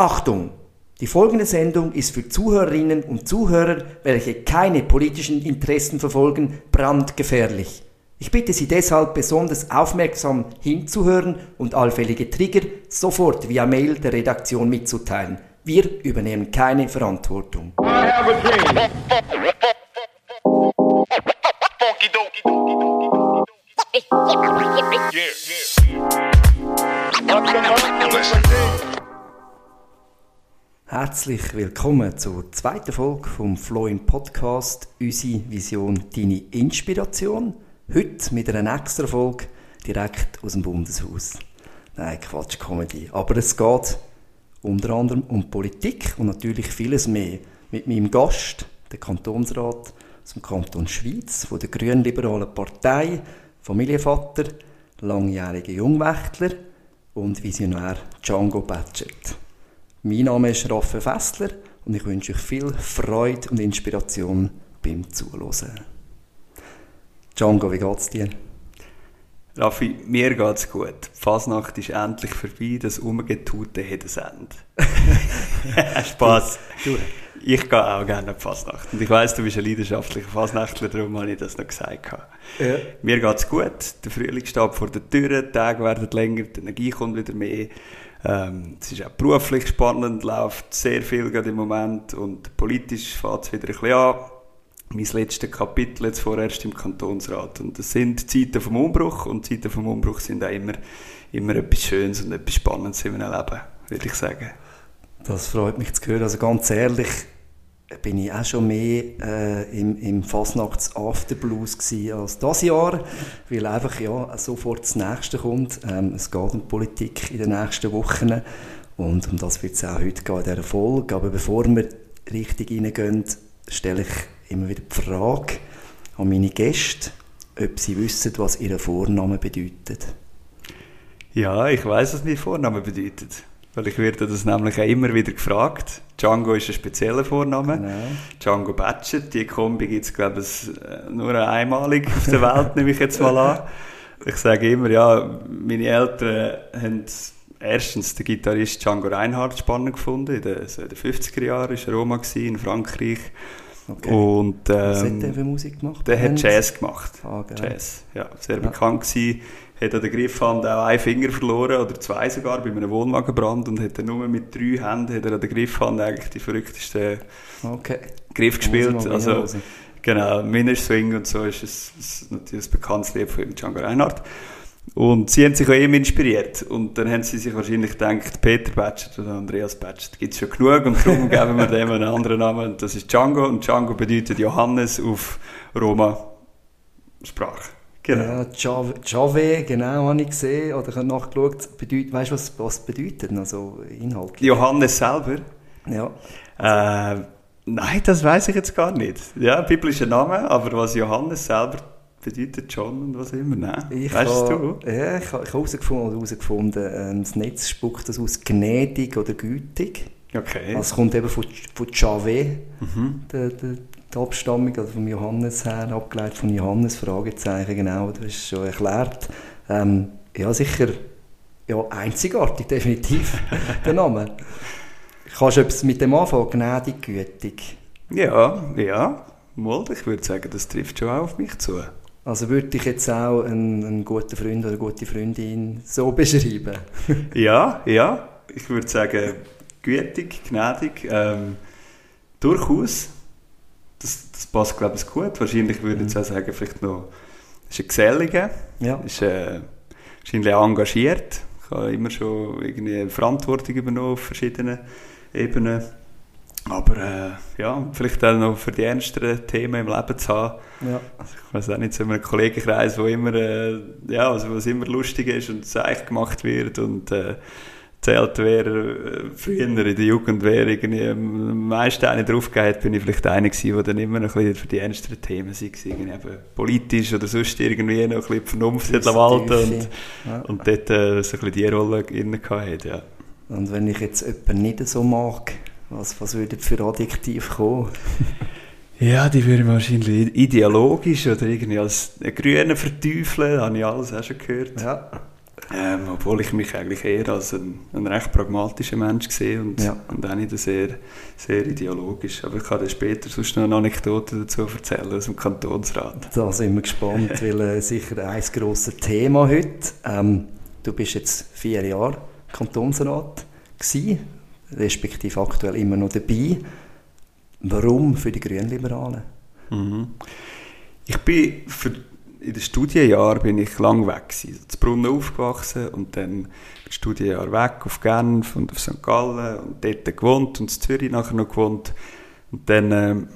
Achtung! Die folgende Sendung ist für Zuhörerinnen und Zuhörer, welche keine politischen Interessen verfolgen, brandgefährlich. Ich bitte Sie deshalb besonders aufmerksam hinzuhören und allfällige Trigger sofort via Mail der Redaktion mitzuteilen. Wir übernehmen keine Verantwortung. I. Herzlich willkommen zur zweiten Folge vom Flowing Podcast «Unsere Vision, deine Inspiration». Heute mit einer extra Folge direkt aus dem Bundeshaus. Nein, Quatsch, Comedy. Aber es geht unter anderem um Politik und natürlich vieles mehr. Mit meinem Gast, der Kantonsrat dem Kanton Schweiz, von der Grünliberalen Partei, Familienvater, langjähriger Jungwächtler und Visionär Django Batchett. Mein Name ist Raffe Fessler und ich wünsche euch viel Freude und Inspiration beim Zuhören. Django, wie geht's dir? Raffi, mir geht's gut. Die Fasnacht ist endlich vorbei, das Umgetute hat ein Ende. Spaß. Du, Ich gehe auch gerne an die Fasnacht. Und ich weiss, du bist ein leidenschaftlicher Fasnachtler, darum habe ich das noch gesagt. Ja. Mir geht's gut. Der Frühling steht vor der Tür, die Tage werden länger, die Energie kommt wieder mehr. Ähm, es ist auch beruflich spannend, läuft sehr viel gerade im Moment und politisch fängt es wieder ein bisschen an. Mein letztes Kapitel jetzt vorerst im Kantonsrat. Und das sind Zeiten vom Umbruch und Zeiten vom Umbruch sind auch immer, immer etwas Schönes und etwas Spannendes in meinem Leben, würde ich sagen. Das freut mich zu hören. Also ganz ehrlich, bin ich auch schon mehr äh, im, im Fasnachts-Afterblues gewesen als das Jahr, weil einfach ja, sofort das Nächste kommt. Ähm, es geht um Politik in den nächsten Wochen und um das wird es auch heute gehen in dieser Folge. Aber bevor wir richtig reingehen, stelle ich immer wieder die Frage an meine Gäste, ob sie wissen, was ihr Vorname bedeutet. Ja, ich weiß, was mein Vorname bedeutet. Weil ich werde das nämlich auch immer wieder gefragt. Django ist ein spezieller Vorname. Genau. Django Batchet, die Kombi gibt es, glaube ich, nur einmalig auf der Welt, nehme ich jetzt mal an. Ich sage immer, ja, meine Eltern haben erstens den Gitarrist Django Reinhardt spannend gefunden. In den, so in den 50er Jahren war er Roma gewesen, in Frankreich. Okay. Und, was hat ähm, der für Musik gemacht? der hat Jazz gemacht. Ah. Jazz, ja. Sehr bekannt gewesen. Hat an der Griffhand auch einen Finger verloren, oder zwei sogar, bei einem Wohnwagenbrand und hat dann nur mit drei Händen hat er an der Griffhand eigentlich die verrücktesten Okay. Griff gespielt. Also, genau, Minor Swing und so ist es ist natürlich ein bekanntes Lied von Django Reinhardt. Und sie haben sich auch ihm inspiriert. Und dann haben sie sich wahrscheinlich gedacht, Peter Batchet oder Andreas Batchet gibt es schon genug und darum geben wir dem einen anderen Namen. Und das ist Django und Django bedeutet Johannes auf Roma-Sprache. Genau. Ja, Jave, genau, habe ich gesehen. Oder ich habe nachgeschaut, bedeutet, weißt du, was was bedeutet? Also inhaltlich. Johannes selber? Ja. Äh, nein, das weiß ich jetzt gar nicht. Ja, biblischer Name, aber was Johannes selber bedeutet schon und was immer, nein. Ich weißt du? Ja, ich habe herausgefunden, ähm, das Netz spuckt das aus gnädig oder gütig. Okay. Also es kommt eben von, von Jave, Mhm. der, der, die Abstammung, also vom Johannes her, abgeleitet von Johannes, Fragezeichen, genau, das ist schon erklärt. Ähm, ja, sicher, ja, einzigartig, definitiv, der Name. Kannst du etwas mit dem anfangen? Gnädig, gütig. Ja, ja. Mal, ich würde sagen, das trifft schon auch auf mich zu. Also würde ich jetzt auch einen, einen guten Freund oder eine gute Freundin so beschreiben? Ja, ja. Ich würde sagen, gütig, gnädig, ähm, durchaus. Das, passt, glaube ich, gut. Wahrscheinlich würde ich jetzt auch sagen, vielleicht noch, ist ein Geselliger, Ja. ist äh, wahrscheinlich auch engagiert. Ich habe immer schon irgendwie Verantwortung übernommen auf verschiedenen Ebenen. Aber äh, ja, vielleicht auch noch für die ernsteren Themen im Leben zu haben. ja. Also ich weiß auch nicht, so in einem Kollegenkreis, wo immer, äh, ja, also was immer lustig ist und Zeich gemacht wird und äh, zählt, wer äh, früher in der Jugend wer irgendwie am meisten eine draufgegeben hat, bin ich vielleicht einer gewesen, der dann immer noch ein bisschen für die ernsteren Themen war, irgendwie eben politisch oder sonst irgendwie noch ein bisschen die Vernunft hat walten und, Ja. und dort äh, so ein bisschen die Rolle inne gehabt, ja. Und wenn ich jetzt jemanden nicht so mag, was, was würde für Adjektiv kommen? Ja, die würden wahrscheinlich ideologisch oder irgendwie als Grüne verteufeln, habe ich alles auch schon gehört. Ja. Ähm, obwohl ich mich eigentlich eher als ein, ein recht pragmatischer Mensch sehe und, ja. und auch nicht sehr, sehr ideologisch. Aber ich kann dir später sonst noch eine Anekdote dazu erzählen aus dem Kantonsrat. Da sind wir gespannt, weil äh, sicher ein grosses Thema heute. Ähm, du bist jetzt vier Jahre Kantonsrat gewesen, respektive aktuell immer noch dabei. Warum für die Grünliberalen? Mhm. Ich bin für, in den Studienjahren bin ich lang weg gewesen. In Brunnen aufgewachsen und dann das Studienjahr weg auf Genf und auf St. Gallen und dort gewohnt und in Zürich nachher noch gewohnt. Und dann ähm,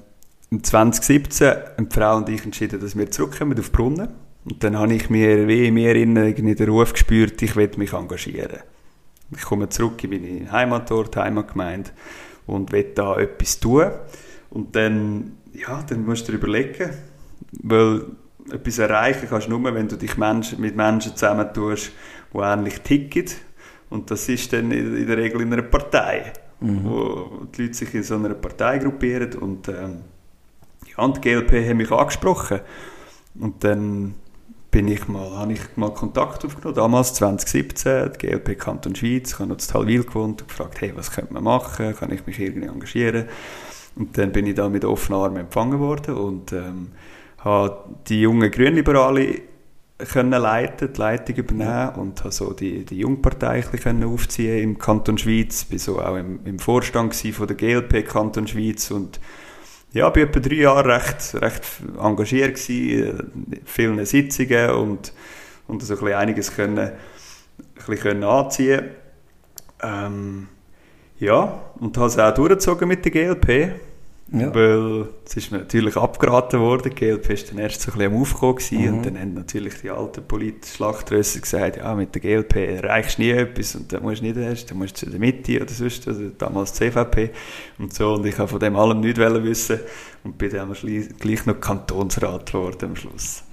im 2017 haben die Frau und ich entschieden, dass wir zurückkommen auf Brunnen. Und dann habe ich mir wie in mir irgendwie den Ruf gespürt, ich will mich engagieren. Ich komme zurück in meine Heimatort, Heimatgemeinde und will da etwas tun. Und dann, ja, dann musst du dir überlegen, weil etwas erreichen kannst du nur, wenn du dich mit Menschen zusammentust, die ähnlich ticken. Und das ist dann in der Regel in einer Partei, mhm. wo die Leute sich in so einer Partei gruppieren. Und, ähm, ja, die GLP hat mich angesprochen. Und dann bin ich mal, habe ich mal Kontakt aufgenommen, damals 2017, die GLP Kanton Schweiz, ich habe noch in Talwil gewohnt und gefragt, hey, was könnte man machen, kann ich mich irgendwie engagieren? Und dann bin ich da mit offenen Armen empfangen worden und ähm, habe die jungen Grünliberale können leiten, die Leitung übernehmen und habe so die, die Jungpartei können aufziehen im Kanton Schweiz, bin so auch im, im Vorstand von der GLP Kanton Schweiz und ja, bin etwa drei Jahre recht, recht engagiert gewesen, in vielen Sitzungen und, und so ein einiges können, ein können anziehen. Ähm, ja, und habe es auch durchgezogen mit der GLP. Ja. Weil es ist mir natürlich abgeraten worden. Die GLP war dann erst so ein bisschen am Aufkommen mhm. und dann haben natürlich die alten politischen Schlachtrösser gesagt, ja, mit der GLP erreichst du nie etwas und dann musst du nicht erst, dann musst du zu der Mitte oder sonst, also damals die CVP und so und ich habe von dem allem nichts wissen und bin dann gleich noch Kantonsrat geworden am Schluss.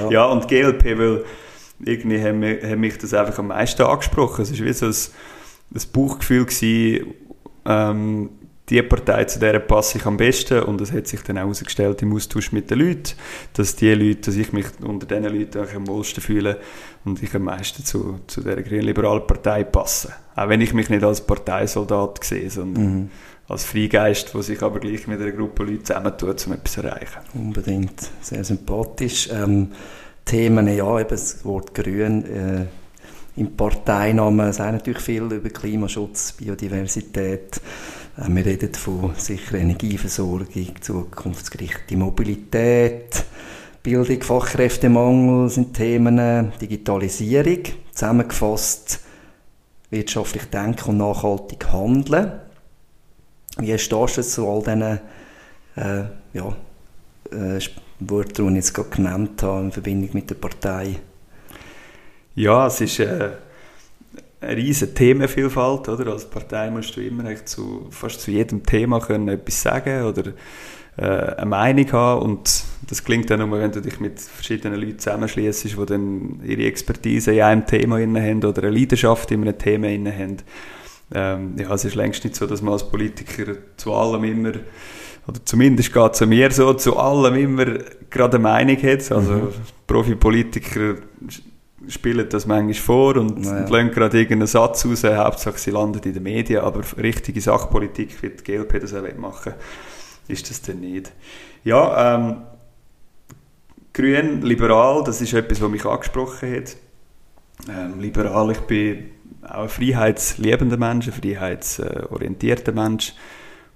ja. ja. und die GLP, weil irgendwie haben mich das einfach am meisten angesprochen. Es war wie so ein, ein Bauchgefühl gewesen, ähm, die Partei, zu der passe ich am besten und es hat sich dann auch herausgestellt im Austausch mit den Leuten, dass die Leute, dass ich mich unter diesen Leuten auch am wohlsten fühle und ich am meisten zu, zu dieser grünliberalen Partei passe. Auch wenn ich mich nicht als Parteisoldat sehe, sondern mhm. als Freigeist, der sich aber gleich mit einer Gruppe Leute zusammentut, um etwas zu erreichen. Unbedingt, sehr sympathisch. Ähm, Themen, ja, eben das Wort Grün, äh, im Parteinamen sagen natürlich viel über Klimaschutz, Biodiversität, wir reden von sicherer Energieversorgung, zukunftsgerichtete Mobilität, Bildung, Fachkräftemangel sind Themen, Digitalisierung, zusammengefasst wirtschaftlich denken und nachhaltig handeln. Wie stehst du zu all diesen äh, ja, äh, Wörtern, die ich jetzt gerade genannt habe, in Verbindung mit der Partei? Ja, es ist... Äh eine riesige Themenvielfalt, oder? Als Partei musst du immer zu, fast zu jedem Thema können etwas sagen oder äh, eine Meinung haben und das klingt dann nur, wenn du dich mit verschiedenen Leuten zusammenschließt, die dann ihre Expertise in einem Thema haben oder eine Leidenschaft in einem Thema haben. Ähm, ja, es ist längst nicht so, dass man als Politiker zu allem immer oder zumindest geht es mir so, zu allem immer gerade eine Meinung hat. Also mhm. Profipolitiker spielen das manchmal vor und, ja. und lassen gerade irgendeinen Satz raus, Hauptsache sie landet in den Medien, aber richtige Sachpolitik, wie die GLP das auch machen ist das dann nicht. Ja, ähm, Grün, liberal, das ist etwas, was mich angesprochen hat. Ähm, liberal, ich bin auch ein freiheitsliebender Mensch, ein freiheitsorientierter Mensch,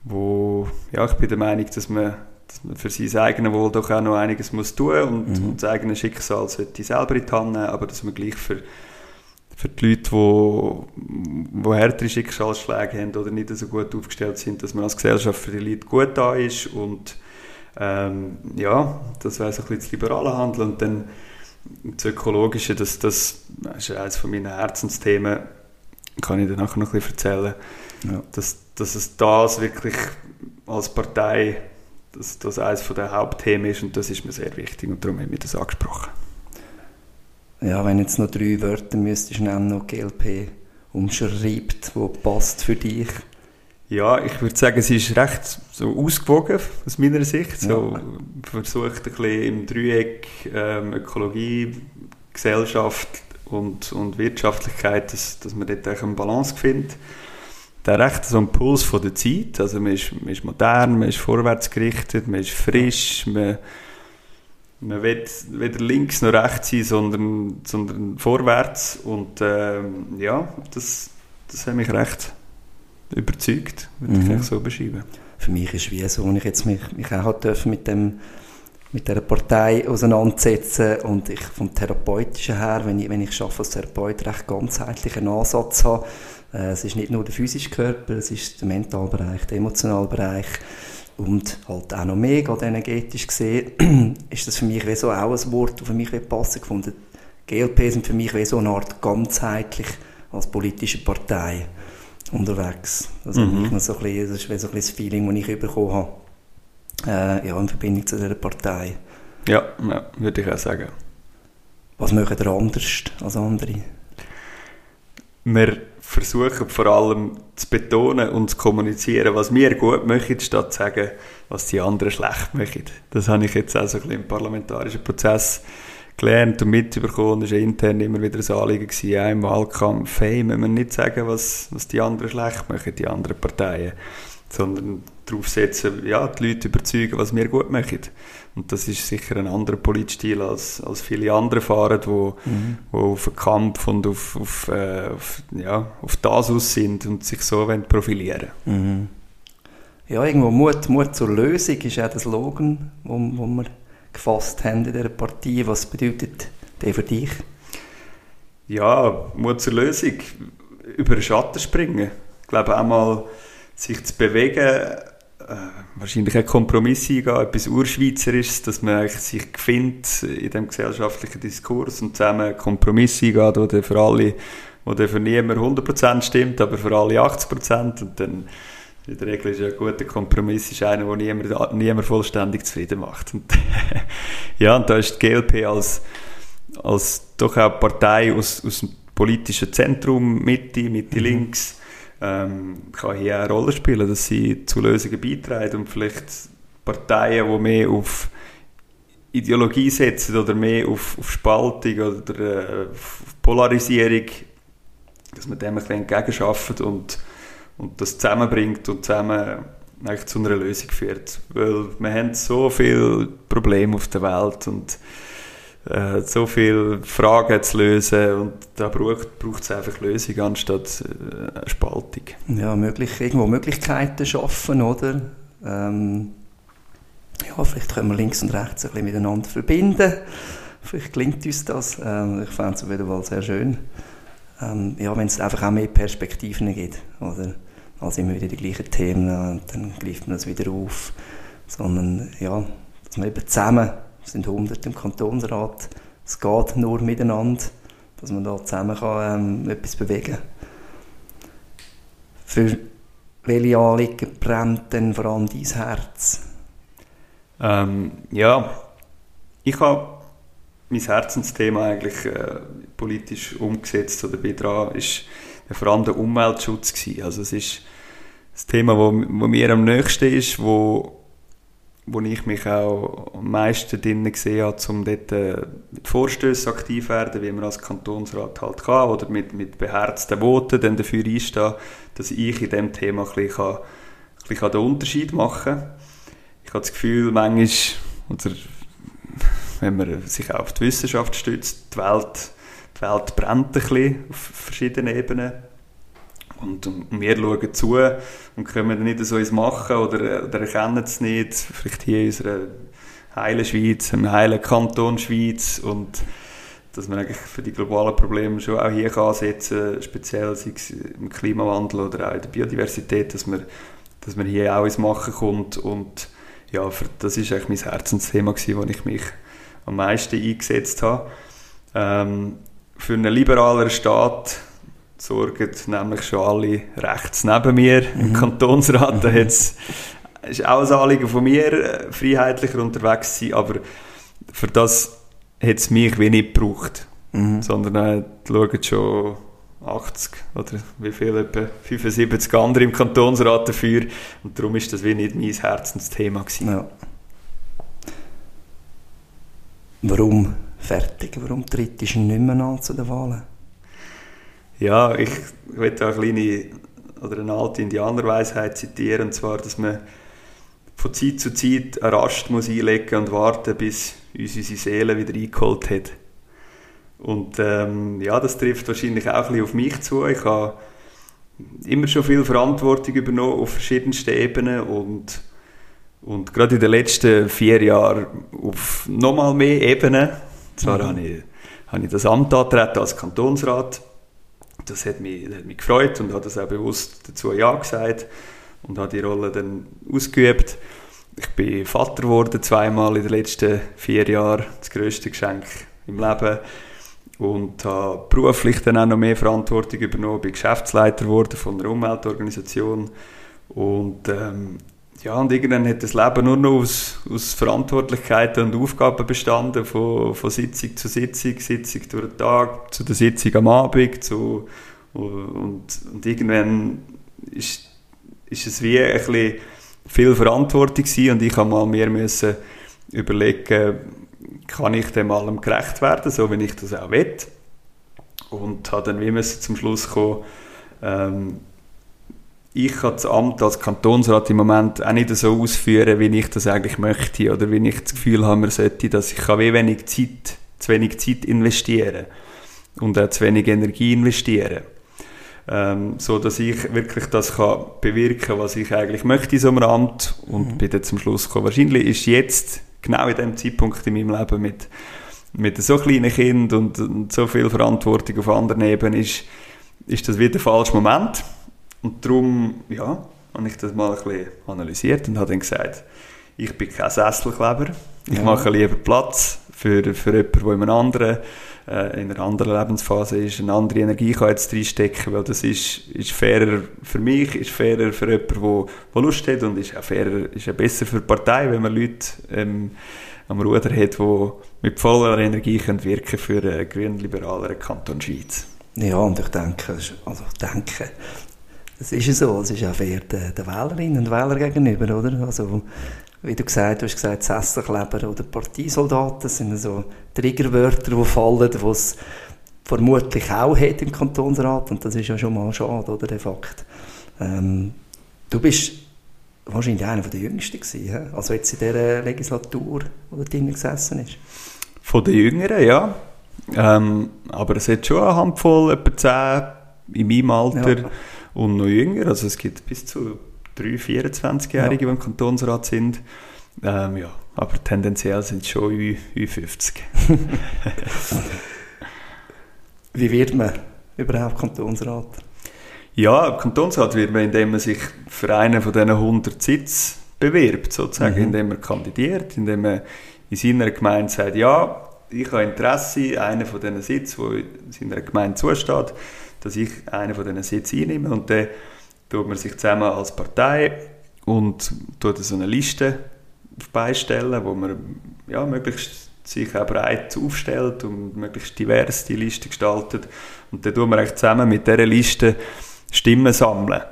wo, ja, ich bin der Meinung, dass man für sein eigenes Wohl doch auch noch einiges muss tun und, mhm. und das eigene Schicksal sollte selber in die Hand nehmen, aber dass man gleich für, für die Leute, die, die härtere Schicksalsschläge haben oder nicht so gut aufgestellt sind, dass man als Gesellschaft für die Leute gut da ist und ähm, ja, das wäre so ein bisschen das liberale Handeln und dann das Ökologische, das, das ist eines von meinen Herzensthemen, kann ich dir nachher noch ein bisschen erzählen, ja. dass, dass es das wirklich als Partei dass das eines der Hauptthemen ist und das ist mir sehr wichtig und darum haben wir das angesprochen. Ja, wenn jetzt noch drei Wörter müsstest nennen, noch GLP umschreibt, wo passt für dich? Ja, ich würde sagen, es ist recht so ausgewogen aus meiner Sicht. So ja. versucht ein bisschen im Dreieck ähm, Ökologie, Gesellschaft und, und Wirtschaftlichkeit, dass, dass man dort eine Balance findet. Der recht so ein Puls von der Zeit, also man ist, man ist modern, man ist vorwärtsgerichtet, man ist frisch, man, man will weder links noch rechts sein, sondern, sondern vorwärts und ähm, ja, das, das hat mich recht überzeugt, würde mhm. ich so beschreiben. Für mich ist es wie so, wenn ich jetzt mich, mich auch mit dem mit der Partei auseinandersetzen und ich vom Therapeutischen her, wenn ich, wenn ich schaffe als Therapeut, recht ganzheitlichen Ansatz habe. Äh, es ist nicht nur der physische Körper, es ist der Mentalbereich, der emotionale Bereich und halt auch noch mehr, gerade energetisch gesehen, ist das für mich wie so auch ein Wort, das für mich passen gefunden. GLP sind für mich wie so eine Art ganzheitlich als politische Partei unterwegs. Also mhm. noch so ein bisschen, das ist so ein bisschen das Feeling, das ich bekommen habe äh, ja, in Verbindung zu dieser Partei. Ja, ja würde ich auch sagen. Was machen ihr anders als andere? Wir versuchen vor allem zu betonen und zu kommunizieren, was wir gut machen, statt zu sagen, was die anderen schlecht machen. Das habe ich jetzt auch so ein bisschen im parlamentarischen Prozess gelernt und mitbekommen. Das war intern immer wieder ein Anliegen gewesen, auch im Wahlkampf. Hey, müssen wir nicht sagen, was, was die anderen schlecht machen, die anderen Parteien, sondern darauf setzen, ja, die Leute überzeugen, was wir gut machen. Und das ist sicher ein anderer Politstil als, als viele andere fahren, wo, mhm. wo auf den Kampf und auf, auf, äh, auf, ja, auf das aus sind und sich so profilieren mhm. Ja, irgendwo Mut, Mut zur Lösung ist auch der Slogan, wo, wo wir gefasst haben in dieser Partie. Was bedeutet der für dich? Ja, Mut zur Lösung. Über den Schatten springen. Ich glaube, einmal sich zu bewegen, wahrscheinlich ein Kompromiss eingehen, etwas Urschweizerisches, dass man sich findet in dem gesellschaftlichen Diskurs und zusammen einen Kompromiss eingeht, wo der für alle, wo der für niemand 100% stimmt, aber für alle 80% und dann in der Regel ist ja ein guter Kompromiss ist einer, der niemand, niemand vollständig zufrieden macht. Und ja, und da ist die GLP als, als doch auch Partei aus, aus dem politischen Zentrum, Mitte, Mitte mhm. links, ähm, kann hier eine Rolle spielen, dass sie zu Lösungen beitragen und vielleicht Parteien, die mehr auf Ideologie setzen oder mehr auf, auf Spaltung oder äh, auf Polarisierung, dass man dem ein bisschen entgegenschafft und, und das zusammenbringt und zusammen eigentlich zu einer Lösung führt. Weil wir haben so viele Probleme auf der Welt und äh, so viele Fragen zu lösen und da braucht es einfach Lösungen anstatt äh, Spaltung. Ja, möglich, irgendwo Möglichkeiten schaffen, oder? Ähm, ja, vielleicht können wir links und rechts ein bisschen miteinander verbinden. Vielleicht gelingt uns das. Ähm, ich fände es auf jeden Fall sehr schön. Ähm, ja, wenn es einfach auch mehr Perspektiven gibt, oder? Als immer wieder die gleichen Themen, äh, dann greift man das wieder auf. Sondern, ja, dass man eben zusammen sind 100 im Kantonsrat. Es geht nur miteinander, dass man da zusammen kann, ähm, etwas bewegen kann. Für welche Anliegen brennt denn vor allem dein Herz? Ähm, ja, ich habe mein Herzensthema eigentlich äh, politisch umgesetzt oder bin dran, ist vor allem der Umweltschutz gewesen. Also es ist das Thema, wo, wo mir am nächsten ist, wo wo ich mich auch am meisten drin gesehen habe, um dort äh, mit Vorstößen aktiv zu werden, wie man als Kantonsrat halt kann, oder mit, mit beherzten Voten dann dafür einstehen, dass ich in diesem Thema ein bisschen, ein bisschen den Unterschied machen kann. Ich habe das Gefühl, manchmal, oder wenn man sich auch auf die Wissenschaft stützt, die Welt, die Welt brennt ein bisschen auf verschiedenen Ebenen und, und wir schauen zu und können nicht so ins Machen oder, oder erkennen es nicht. Vielleicht hier in unserer heilen Schweiz, im heilen Kanton Schweiz und dass man eigentlich für die globalen Probleme schon auch hier kann ansetzen speziell sei es im Klimawandel oder auch in der Biodiversität, dass man, dass man hier auch ins Machen kommt und ja, für, das ist eigentlich mein Herzensthema gewesen, wo ich mich am meisten eingesetzt habe. Ähm, für einen liberaleren Staat sorgen nämlich schon alle rechts neben mir mhm. im Kantonsrat. Da jetzt ist auch ein Anliegen von mir, äh, freiheitlicher unterwegs zu sein, aber für das hat es mich wie nicht gebraucht. Mhm. Sondern äh, schauen schon 80 oder wie viel, etwa 75 andere im Kantonsrat dafür. Und darum ist das wie nicht mein Herzensthema gewesen. Ja. Warum fertig? Warum trittst du nicht mehr an zu den Wahlen? Ja, ich möchte eine kleine oder eine alte Indianerweisheit zitieren, und zwar, dass man von Zeit zu Zeit eine Rast muss einlegen und warten, bis uns unsere Seele wieder eingeholt hat. Und ähm, ja, das trifft wahrscheinlich auch ein bisschen auf mich zu. Ich habe immer schon viel Verantwortung übernommen auf verschiedensten Ebenen und, und gerade in den letzten vier Jahren auf nochmal mehr Ebenen. Zwar mhm. habe, ich, habe ich das Amt als Kantonsrat. Das hat mich, hat mich gefreut und habe das auch bewusst dazu Ja gesagt und habe die Rolle dann ausgeübt. Ich bin Vater geworden, zweimal in den letzten vier Jahren. Das grösste Geschenk im Leben und habe beruflich dann auch noch mehr Verantwortung übernommen, bin Geschäftsleiter geworden von einer Umweltorganisation und ähm, ja, und irgendwann hat das Leben nur noch aus, aus Verantwortlichkeiten und Aufgaben bestanden, von, von Sitzung zu Sitzung, Sitzung durch den Tag, zu der Sitzung am Abend, zu, und, und irgendwann ist, ist es wie ein bisschen viel Verantwortung gewesen und ich habe mal mehr müssen überlegen, kann ich dem allem gerecht werden, so wie ich das auch will. Und habe dann wie müssen zum Schluss kommen, ähm, ich kann das Amt als Kantonsrat im Moment auch nicht so ausführen, wie ich das eigentlich möchte oder wie ich das Gefühl habe, man sollte, dass ich wie wenig Zeit, zu wenig Zeit investieren und auch zu wenig Energie investieren. Ähm, so dass ich wirklich das kann bewirken, was ich eigentlich möchte in so einem Amt und mhm. bin dann zum Schluss gekommen. Wahrscheinlich ist jetzt genau in dem Zeitpunkt in meinem Leben mit, mit so kleinen Kind und, und so viel Verantwortung auf anderen Ebenen ist, ist das wieder der falsche Moment. Und darum, ja, habe ich das mal ein bisschen analysiert und habe dann gesagt, ich bin kein Sesselkleber. Ich ja. mache lieber Platz für, für jemanden, der in einer anderen, äh, in einer anderen Lebensphase ist, eine andere Energie kann jetzt reinstecken, weil das ist, ist fairer für mich, ist fairer für jemanden, der, der Lust hat und ist auch fairer, ist auch besser für die Partei, wenn man Leute ähm, am Ruder hat, die mit voller Energie können wirken für einen grün-liberaleren Kanton Schweiz. Ja, und ich denke, also denke, das ist so, es ist auch fair den, den Wählerinnen und Wählern gegenüber, oder? Also, wie du gesagt hast, gesagt, Sesselkleber oder Parteisoldaten sind so Triggerwörter, die fallen, die es vermutlich auch hat im Kantonsrat und das ist ja schon mal schade, oder, der Fakt. Ähm, du bist wahrscheinlich einer der Jüngsten gewesen, also jetzt in dieser Legislatur, wo drin gesessen ist. Von den Jüngeren, ja. Ähm, aber es hat schon eine Handvoll, etwa zehn in meinem Alter ja. Und noch jünger, also es gibt bis zu drei 24-Jährige, ja. die im Kantonsrat sind. Ähm, ja, aber tendenziell sind es schon Ü, Ü50. Wie wird man überhaupt Kantonsrat? Ja, Kantonsrat wird man, indem man sich für einen von diesen 100 Sitzen bewirbt, sozusagen, mhm. indem man kandidiert, indem man in seiner Gemeinde sagt, ja, ich habe Interesse, einen von diesen Sitzen, der in seiner Gemeinde zusteht, dass ich einen von diesen Sitzen einnehme und dann tut man sich zusammen als Partei und tut so eine Liste beistellen, wo man ja, möglichst sich auch breit aufstellt und möglichst divers die Liste gestaltet. Und dann tun wir eigentlich zusammen mit dieser Liste Stimmen sammeln.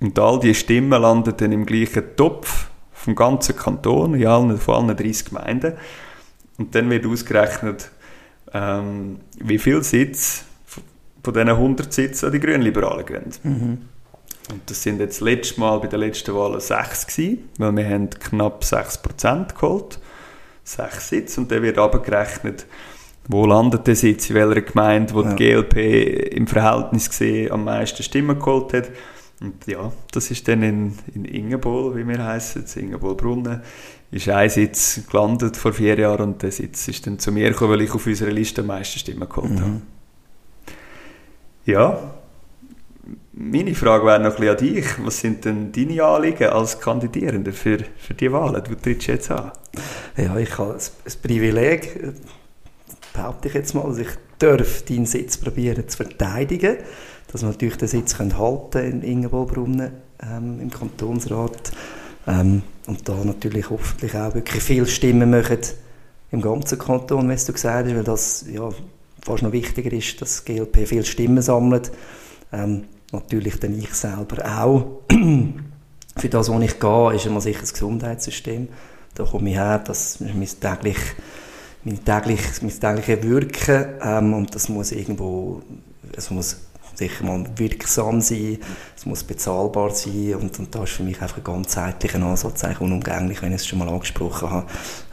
Und all diese Stimmen landen dann im gleichen Topf vom ganzen Kanton, in allen, von allen 30 Gemeinden. Und dann wird ausgerechnet, ähm, wie viele Sitze von diesen 100 Sitzen an die Grünliberalen gehen. Mhm. Und das sind jetzt letztes Mal bei den letzten Wahlen sechs gewesen, weil wir haben knapp 6% geholt. Sechs Sitze. Und dann wird abgerechnet, wo landet der Sitz, in welcher Gemeinde, wo ja. die GLP im Verhältnis gesehen am meisten Stimmen geholt hat. Und ja, das ist dann in, in Ingebol, wie wir heißen, Ingebol-Brunnen, ist ein Sitz gelandet vor vier Jahren und der Sitz ist dann zu mir gekommen, weil ich auf unserer Liste am meisten Stimmen geholt mhm. habe. Ja, meine Frage wäre noch ein bisschen an dich. Was sind denn deine Anliegen als Kandidierender für, für die Wahlen? Du trittst jetzt an. Ja, ich habe ein Privileg, behaupte ich jetzt mal, dass ich darf deinen Sitz probieren zu verteidigen, dass wir natürlich den Sitz können halten in Ingeborgbrunnen ähm, im Kantonsrat ähm, und da natürlich hoffentlich auch wirklich viele Stimmen machen im ganzen Kanton, wie du gesagt hast, weil das ja, fast noch wichtiger ist, dass GLP viele Stimmen sammelt. Ähm, natürlich dann ich selber auch. Für das, wo ich gehe, ist immer sicher das Gesundheitssystem. Da komme ich her, das ist mein täglich, mein, täglich, mein tägliches Wirken ähm, und das muss irgendwo, es muss sicher mal wirksam sein, es muss bezahlbar sein und, und da ist für mich einfach ein ganzheitlicher Ansatz eigentlich unumgänglich, wenn ich es schon mal angesprochen habe.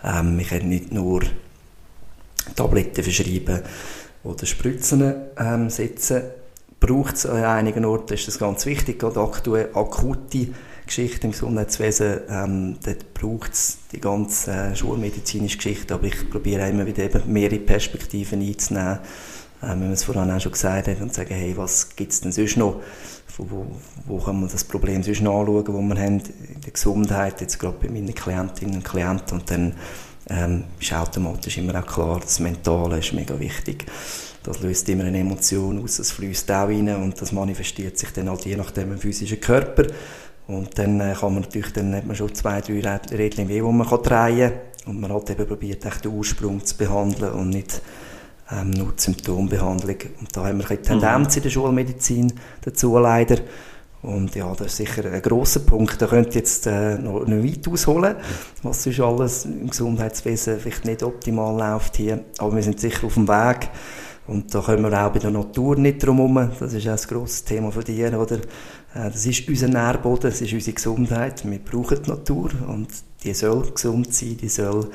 Ähm, ich kann nicht nur Tabletten verschreiben oder Spritzen ähm, setzen. Braucht es an einigen Orten, ist das ganz wichtig, gerade aktuell akute Geschichte im Gesundheitswesen, ähm, dort braucht es die ganze äh, schulmedizinische Geschichte, aber ich probiere immer wieder eben mehrere Perspektiven einzunehmen, äh, wenn man es vorhin auch schon gesagt hat, und sagen, hey, was gibt es denn sonst noch? Wo, wo kann man das Problem sonst noch anschauen, wo wir haben in der Gesundheit, jetzt gerade bei meinen Klientinnen und Klienten, und dann ähm, ist automatisch immer auch klar, das Mentale ist mega wichtig. Das löst immer eine Emotion aus, das fließt auch rein und das manifestiert sich dann halt je nachdem im physischen Körper. Und dann äh, kann man natürlich, dann hat man schon zwei, drei Rädchen mehr, die man kann drehen kann. Und man hat eben probiert, den Ursprung zu behandeln und nicht ähm, nur die Symptombehandlung. Und da haben wir eine Tendenz mhm. in der Schulmedizin dazu leider. Und ja, das ist sicher ein grosser Punkt. Da könnt ihr jetzt äh, noch, noch weit ausholen, was sonst alles im Gesundheitswesen vielleicht nicht optimal läuft hier. Aber wir sind sicher auf dem Weg. Und da können wir auch bei der Natur nicht drum herum. Das ist auch ein grosses Thema von dir, oder? Äh, das ist unser Nährboden, das ist unsere Gesundheit. Wir brauchen die Natur und die soll gesund sein, die soll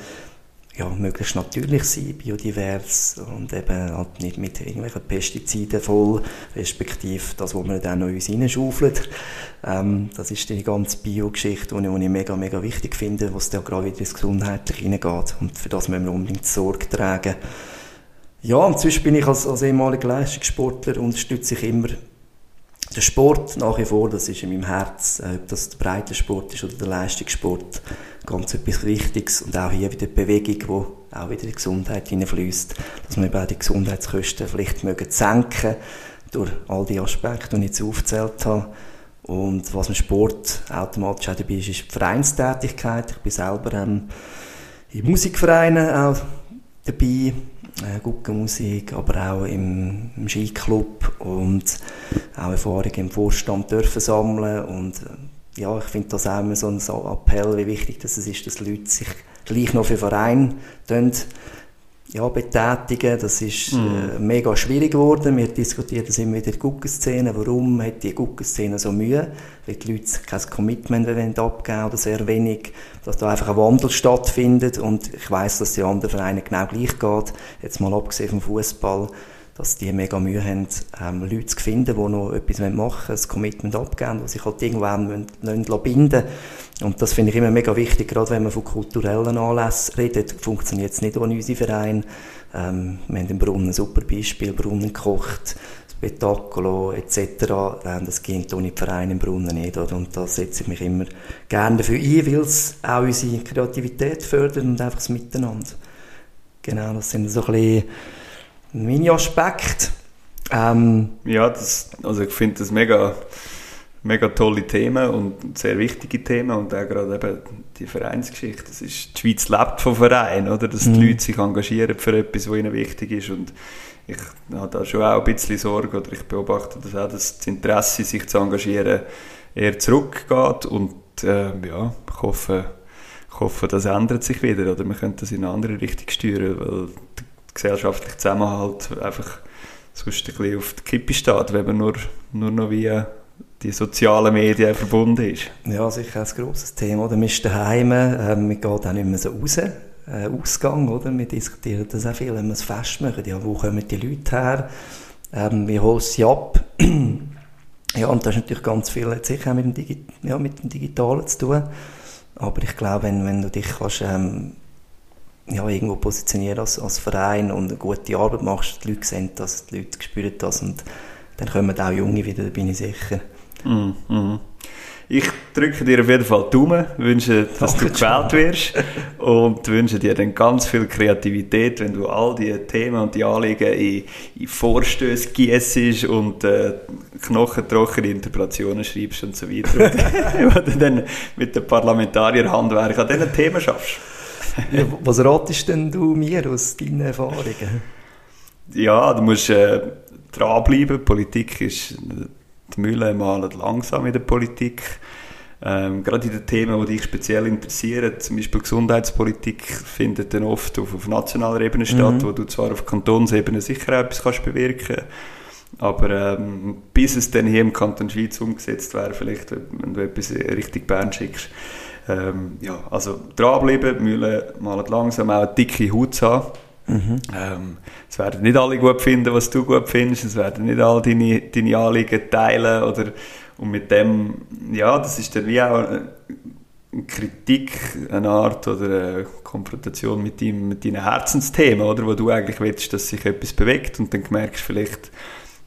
ja, möglichst natürlich sein, biodivers und eben halt nicht mit irgendwelchen Pestiziden voll, respektive das, was wir dann noch uns reinschaufeln. Ähm, das ist die ganze Bio-Geschichte, die ich, mega, mega wichtig finde, was da gerade wieder ins Gesundheitliche hineingeht. Und für das müssen wir unbedingt Sorge tragen. Ja, und sonst bin ich als, als ehemaliger Leistungssportler unterstütze ich immer der Sport nach wie vor, das ist in meinem Herz, äh, ob das der Breitensport ist oder der Leistungssport, ganz etwas Wichtiges. Und auch hier wieder die Bewegung, die auch wieder in die Gesundheit hineinfließt, dass wir eben auch die Gesundheitskosten vielleicht mögen senken durch all die Aspekte, die ich jetzt aufgezählt habe. Und was im Sport automatisch auch dabei ist, ist die Vereinstätigkeit. Ich bin selber ähm, in Musikvereinen auch dabei äh, Guggenmusik, aber auch im, im Skiclub und auch Erfahrungen im Vorstand dürfen sammeln. Und äh, ja, ich finde das auch immer so ein Appell, wie wichtig das ist, dass Leute sich gleich noch für Vereine ja, betätigen. Das ist mm. äh, mega schwierig geworden. Wir diskutieren das immer wieder in der Guggenszene. Warum hat die Guggenszene so Mühe? Weil die Leute kein Commitment abgeben oder sehr wenig. Dass da einfach ein Wandel stattfindet. Und ich weiß, dass die anderen Vereine genau gleich geht. Jetzt mal abgesehen vom Fußball dass die mega Mühe haben, ähm, Leute zu finden, die noch etwas machen wollen, ein Commitment abgeben, die sich halt irgendwann binden müssen. Und das finde ich immer mega wichtig, gerade wenn man von kulturellen Anlässen redet, funktioniert es nicht ohne unsere Vereine. Ähm, wir haben im Brunnen ein super Beispiel, Brunnen gekocht, Spetakolo etc. Ähm, das geht ohne die Vereine im Brunnen nicht. Oder? Und da setze ich mich immer gerne dafür ein, weil es auch unsere Kreativität fördert und einfach das Miteinander. Genau, das sind so ein bisschen meine Aspekte. Ähm, ja, das, also ich finde das mega, mega tolle Themen und sehr wichtige Themen und auch gerade eben die Vereinsgeschichte. Das ist, die Schweiz lebt von Vereinen, oder? Dass die mhm. Leute sich engagieren für etwas, was ihnen wichtig ist und ich habe da schon auch ein bisschen Sorge oder ich beobachte das auch, dass das Interesse, sich zu engagieren, eher zurückgeht und äh, ja, ich hoffe, ich hoffe, das ändert sich wieder oder wir können das in eine andere Richtung steuern, weil gesellschaftliche Zusammenhalt einfach sonst ein bisschen auf der Kippe steht, wenn man nur, nur noch via die sozialen Medien verbunden ist. Ja, sicher ein grosses Thema. Oder? Man ist daheim, äh, man geht auch nicht mehr so raus. Äh, Ausgang, oder? Wir diskutieren das auch viel, wenn wir es festmachen. Ja, wo kommen die Leute her? Ähm, wie holen sie ab? ja, und das ist natürlich ganz viel hat sicher auch mit dem, Digi ja, mit dem Digitalen zu tun. Aber ich glaube, wenn, wenn du dich kannst, ähm, ja, irgendwo positionieren als, als Verein und eine gute Arbeit machst, die Leute sehen das, die Leute spüren das und dann kommen auch Junge wieder, da bin ich sicher. Mm, mm. Ich drücke dir auf jeden Fall die Daumen, wünsche, dass du gewählt wirst und wünsche dir dann ganz viel Kreativität, wenn du all die Themen und die Anliegen in, in Vorstöße gießt und äh, knochentrockene Interpretationen schreibst und so weiter. und du dann mit dem Parlamentarierhandwerk an diesen Themen schaffst ja, was ratest denn du mir aus deinen Erfahrungen? Ja, du musst äh, dranbleiben. Politik ist, die Mühle malen langsam in der Politik. Ähm, gerade in den Themen, die dich speziell interessieren, zum Beispiel Gesundheitspolitik, findet dann oft auf, auf nationaler Ebene statt, mhm. wo du zwar auf Kantonsebene sicher etwas kannst bewirken aber ähm, bis es dann hier im Kanton Schweiz umgesetzt wäre, vielleicht, wenn du etwas Richtung Bern schickst, ähm, ja, also dranbleiben, Mühle mal langsam auch eine dicke Haut zu haben. Mhm. Ähm, es werden nicht alle gut finden, was du gut findest, es werden nicht alle deine, deine Anliegen teilen oder und mit dem, ja, das ist dann wie auch eine Kritik, eine Art oder eine Konfrontation mit, deinem, mit deinen Herzensthemen, oder, wo du eigentlich willst, dass sich etwas bewegt und dann merkst du vielleicht,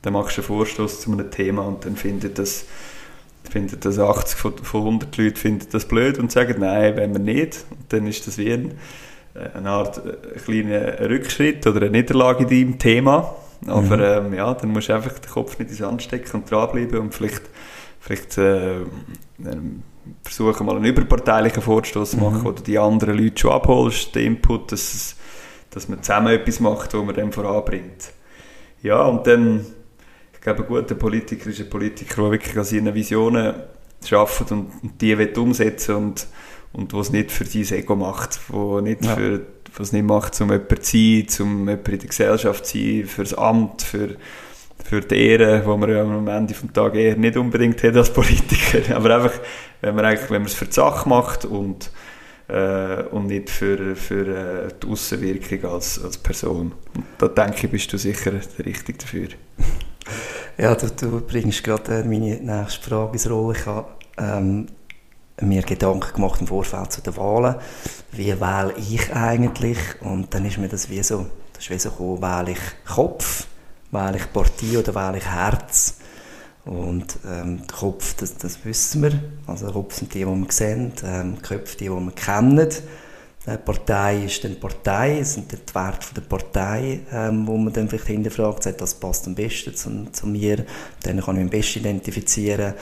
dann machst du einen Vorstoß zu einem Thema und dann findet das findet das 80 von, von 100 Leuten findet das blöd und sagen, nein, wenn wir nicht. Und dann ist das wie ein, äh, eine Art äh, kleiner Rückschritt oder eine Niederlage in deinem Thema. Aber mhm. ähm, ja, dann musst du einfach den Kopf nicht ins Hand stecken und dranbleiben und vielleicht, vielleicht äh, ähm, versuchen mal einen überparteilichen Vorstoß zu mhm. machen oder die anderen Leute schon abholst, den Input, dass, dass man zusammen etwas macht, wo man dann voranbringt. Ja, und dann ich glaube, ein guter Politiker ist ein Politiker, der wirklich an seinen Visionen arbeitet und, und die will umsetzen und, und was nicht für sein Ego macht, wo nicht ja. für was nicht macht, um jemand zu sein, um jemand in der Gesellschaft zu sein, für das Amt, für, für die Ehre, die man ja am Ende des Tages eher nicht unbedingt hat als Politiker. Aber einfach, wenn man eigentlich, wenn man es für die Sache macht und, äh, und nicht für, für äh, die Außenwirkung als, als Person. Und da denke ich, bist du sicher der Richtige dafür. Ja, du, du bringst gerade äh, meine nächste Frage ins Rollen. Ich habe ähm, mir Gedanken gemacht im Vorfeld zu den Wahlen. Wie wähle ich eigentlich? Und dann ist mir das wie so, das ist wie so gekommen, wähle ich Kopf, wähle ich Partie oder wähle ich Herz? Und ähm, Kopf, das, das wissen wir. Also Kopf sind die, die wir sehen, ähm, Köpfe die, die wir kennen. Die Partei ist dann Partei, es sind die Werte der Partei, ähm, wo man dann vielleicht hinterfragt, sagt, das passt am besten zu, zu mir, dann kann ich mich am besten identifizieren.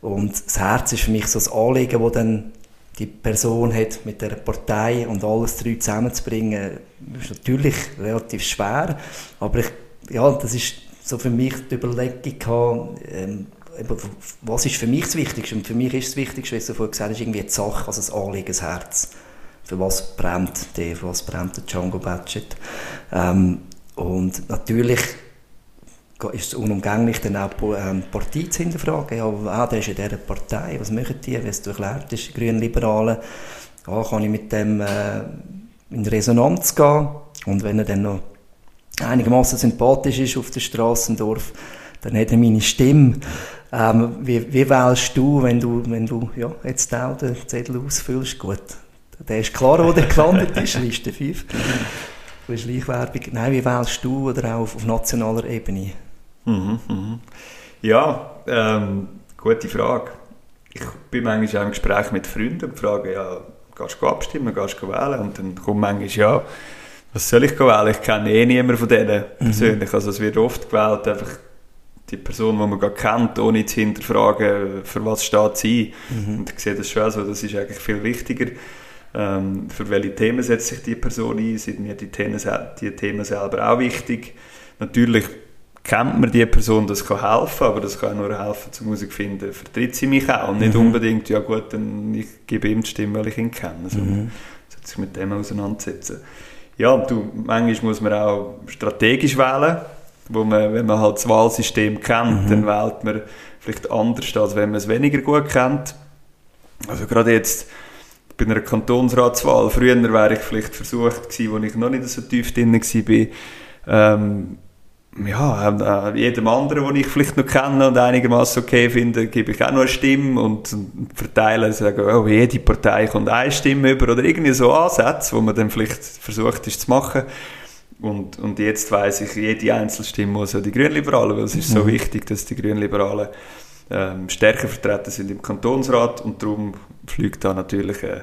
Und das Herz ist für mich so das Anliegen, das dann die Person hat mit der Partei und alles drei zusammenzubringen, ist natürlich relativ schwer, aber ich, ja, das ist so für mich die Überlegung, ähm, was ist für mich das Wichtigste? Und für mich ist das Wichtigste, wie du vorhin gesagt hast, irgendwie die Sache, also das Anliegen, das Herz für was brennt der, für was brennt der Django Budget. Ähm, und natürlich ist es unumgänglich, dann auch ähm, Partei zu hinterfragen. Ja, ah, der ist in dieser Partei, was machen die, wie es durchlebt ist, die Grünen Liberalen. Ja, kann ich mit dem äh, in Resonanz gehen? Und wenn er dann noch einigermaßen sympathisch ist auf der Straße dann hat er meine Stimme. Ähm, wie, wie wählst du, wenn du, wenn du ja, jetzt auch den Zettel ausfüllst? Gut, der ist klar, wo der gelandet ist, Liste 5. Du hast Schleichwerbung. Nein, wie wählst du oder auch auf, auf nationaler Ebene? Mhm, mhm. Ja, ähm, gute Frage. Ich bin manchmal auch im Gespräch mit Freunden und frage, ja, gehst du abstimmen, gehst du wählen? Und dann kommt manchmal, ja, was soll ich wählen? Ich kenne eh niemanden von denen mhm. persönlich. Also es wird oft gewählt, einfach die Person, die man gerade kennt, ohne zu hinterfragen, für was steht sie. Mhm. Und ich sehe das schon so, das ist eigentlich viel wichtiger ähm, für welche Themen setzt sich die Person ein? Sind mir die Themen, die Themen selber auch wichtig? Natürlich kennt man die Person, das kann helfen, aber das kann nur helfen, zur Musik finden, vertritt sie mich auch. Und nicht mhm. unbedingt, ja gut, dann ich gebe ihm die Stimme, weil ich ihn kenne. Also, mhm. sich mit dem auseinandersetzen. Ja, du, manchmal muss man auch strategisch wählen, wo man, wenn man halt das Wahlsystem kennt, mhm. dann wählt man vielleicht anders, als wenn man es weniger gut kennt. Also gerade jetzt bei einer Kantonsratswahl, früher wäre ich vielleicht versucht gewesen, wo ich noch nicht so tief drin war, ähm, ja, jedem anderen, den ich vielleicht noch kenne und einigermaßen okay finde, gebe ich auch noch eine Stimme und, und verteile, sagen, oh, jede Partei kommt eine Stimme über oder irgendwie so Ansätze, wo man dann vielleicht versucht ist zu machen. Und, und jetzt weiß ich, jede Einzelstimme muss ja die Grünliberalen, weil es ist so mhm. wichtig, dass die Grünliberalen ähm, stärker vertreten sind im Kantonsrat und darum fliegt da natürlich äh,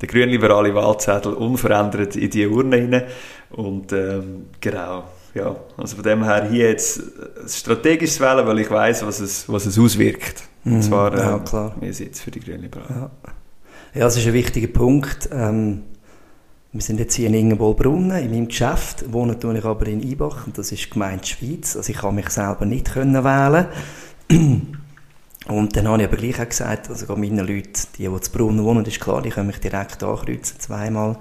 der grünliberale Wahlzettel unverändert in die Urne rein und ähm, genau, ja, also von dem her hier jetzt ein strategisches Wählen, weil ich weiß, was es, was es auswirkt. Und mhm, zwar ja, ähm, klar. mehr Sitz für die Grünliberalen. Ja. ja, das ist ein wichtiger Punkt. Ähm, wir sind jetzt hier in Ingenbolbrunnen, in meinem Geschäft, wohne tue ich aber in Ibach und das ist Gemeinde Schweiz. Also ich kann mich selber nicht können wählen Und dann habe ich aber gleich auch gesagt, also gerade meinen Leuten, die, die zu Brunnen wohnen, ist klar, die können mich direkt ankreuzen, zweimal.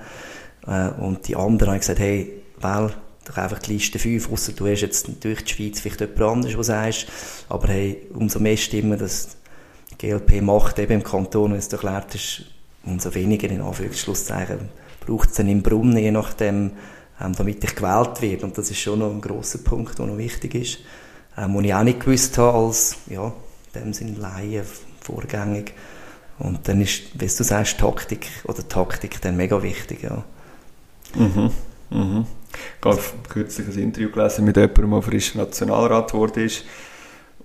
Äh, und die anderen habe ich gesagt, hey, wähl doch einfach die Liste 5, ausser du hast jetzt durch die Schweiz vielleicht jemand anderes, was sagst, aber hey, umso mehr Stimmen, die GLP macht eben im Kanton, wenn es erklärt ist, umso weniger in Anführungszeichen braucht es dann im Brunnen, je nachdem, ähm, damit ich gewählt werde. Und das ist schon noch ein grosser Punkt, der noch wichtig ist, ähm, den ich auch nicht gewusst habe als, ja, in dem Sinne Laie, vorgängig. Und dann ist, wie du sagst, Taktik oder Taktik dann mega wichtig, ja. Mhm. Mhm. Ich habe kürzlich ein Interview gelesen mit jemandem, der frisch Nationalrat geworden ist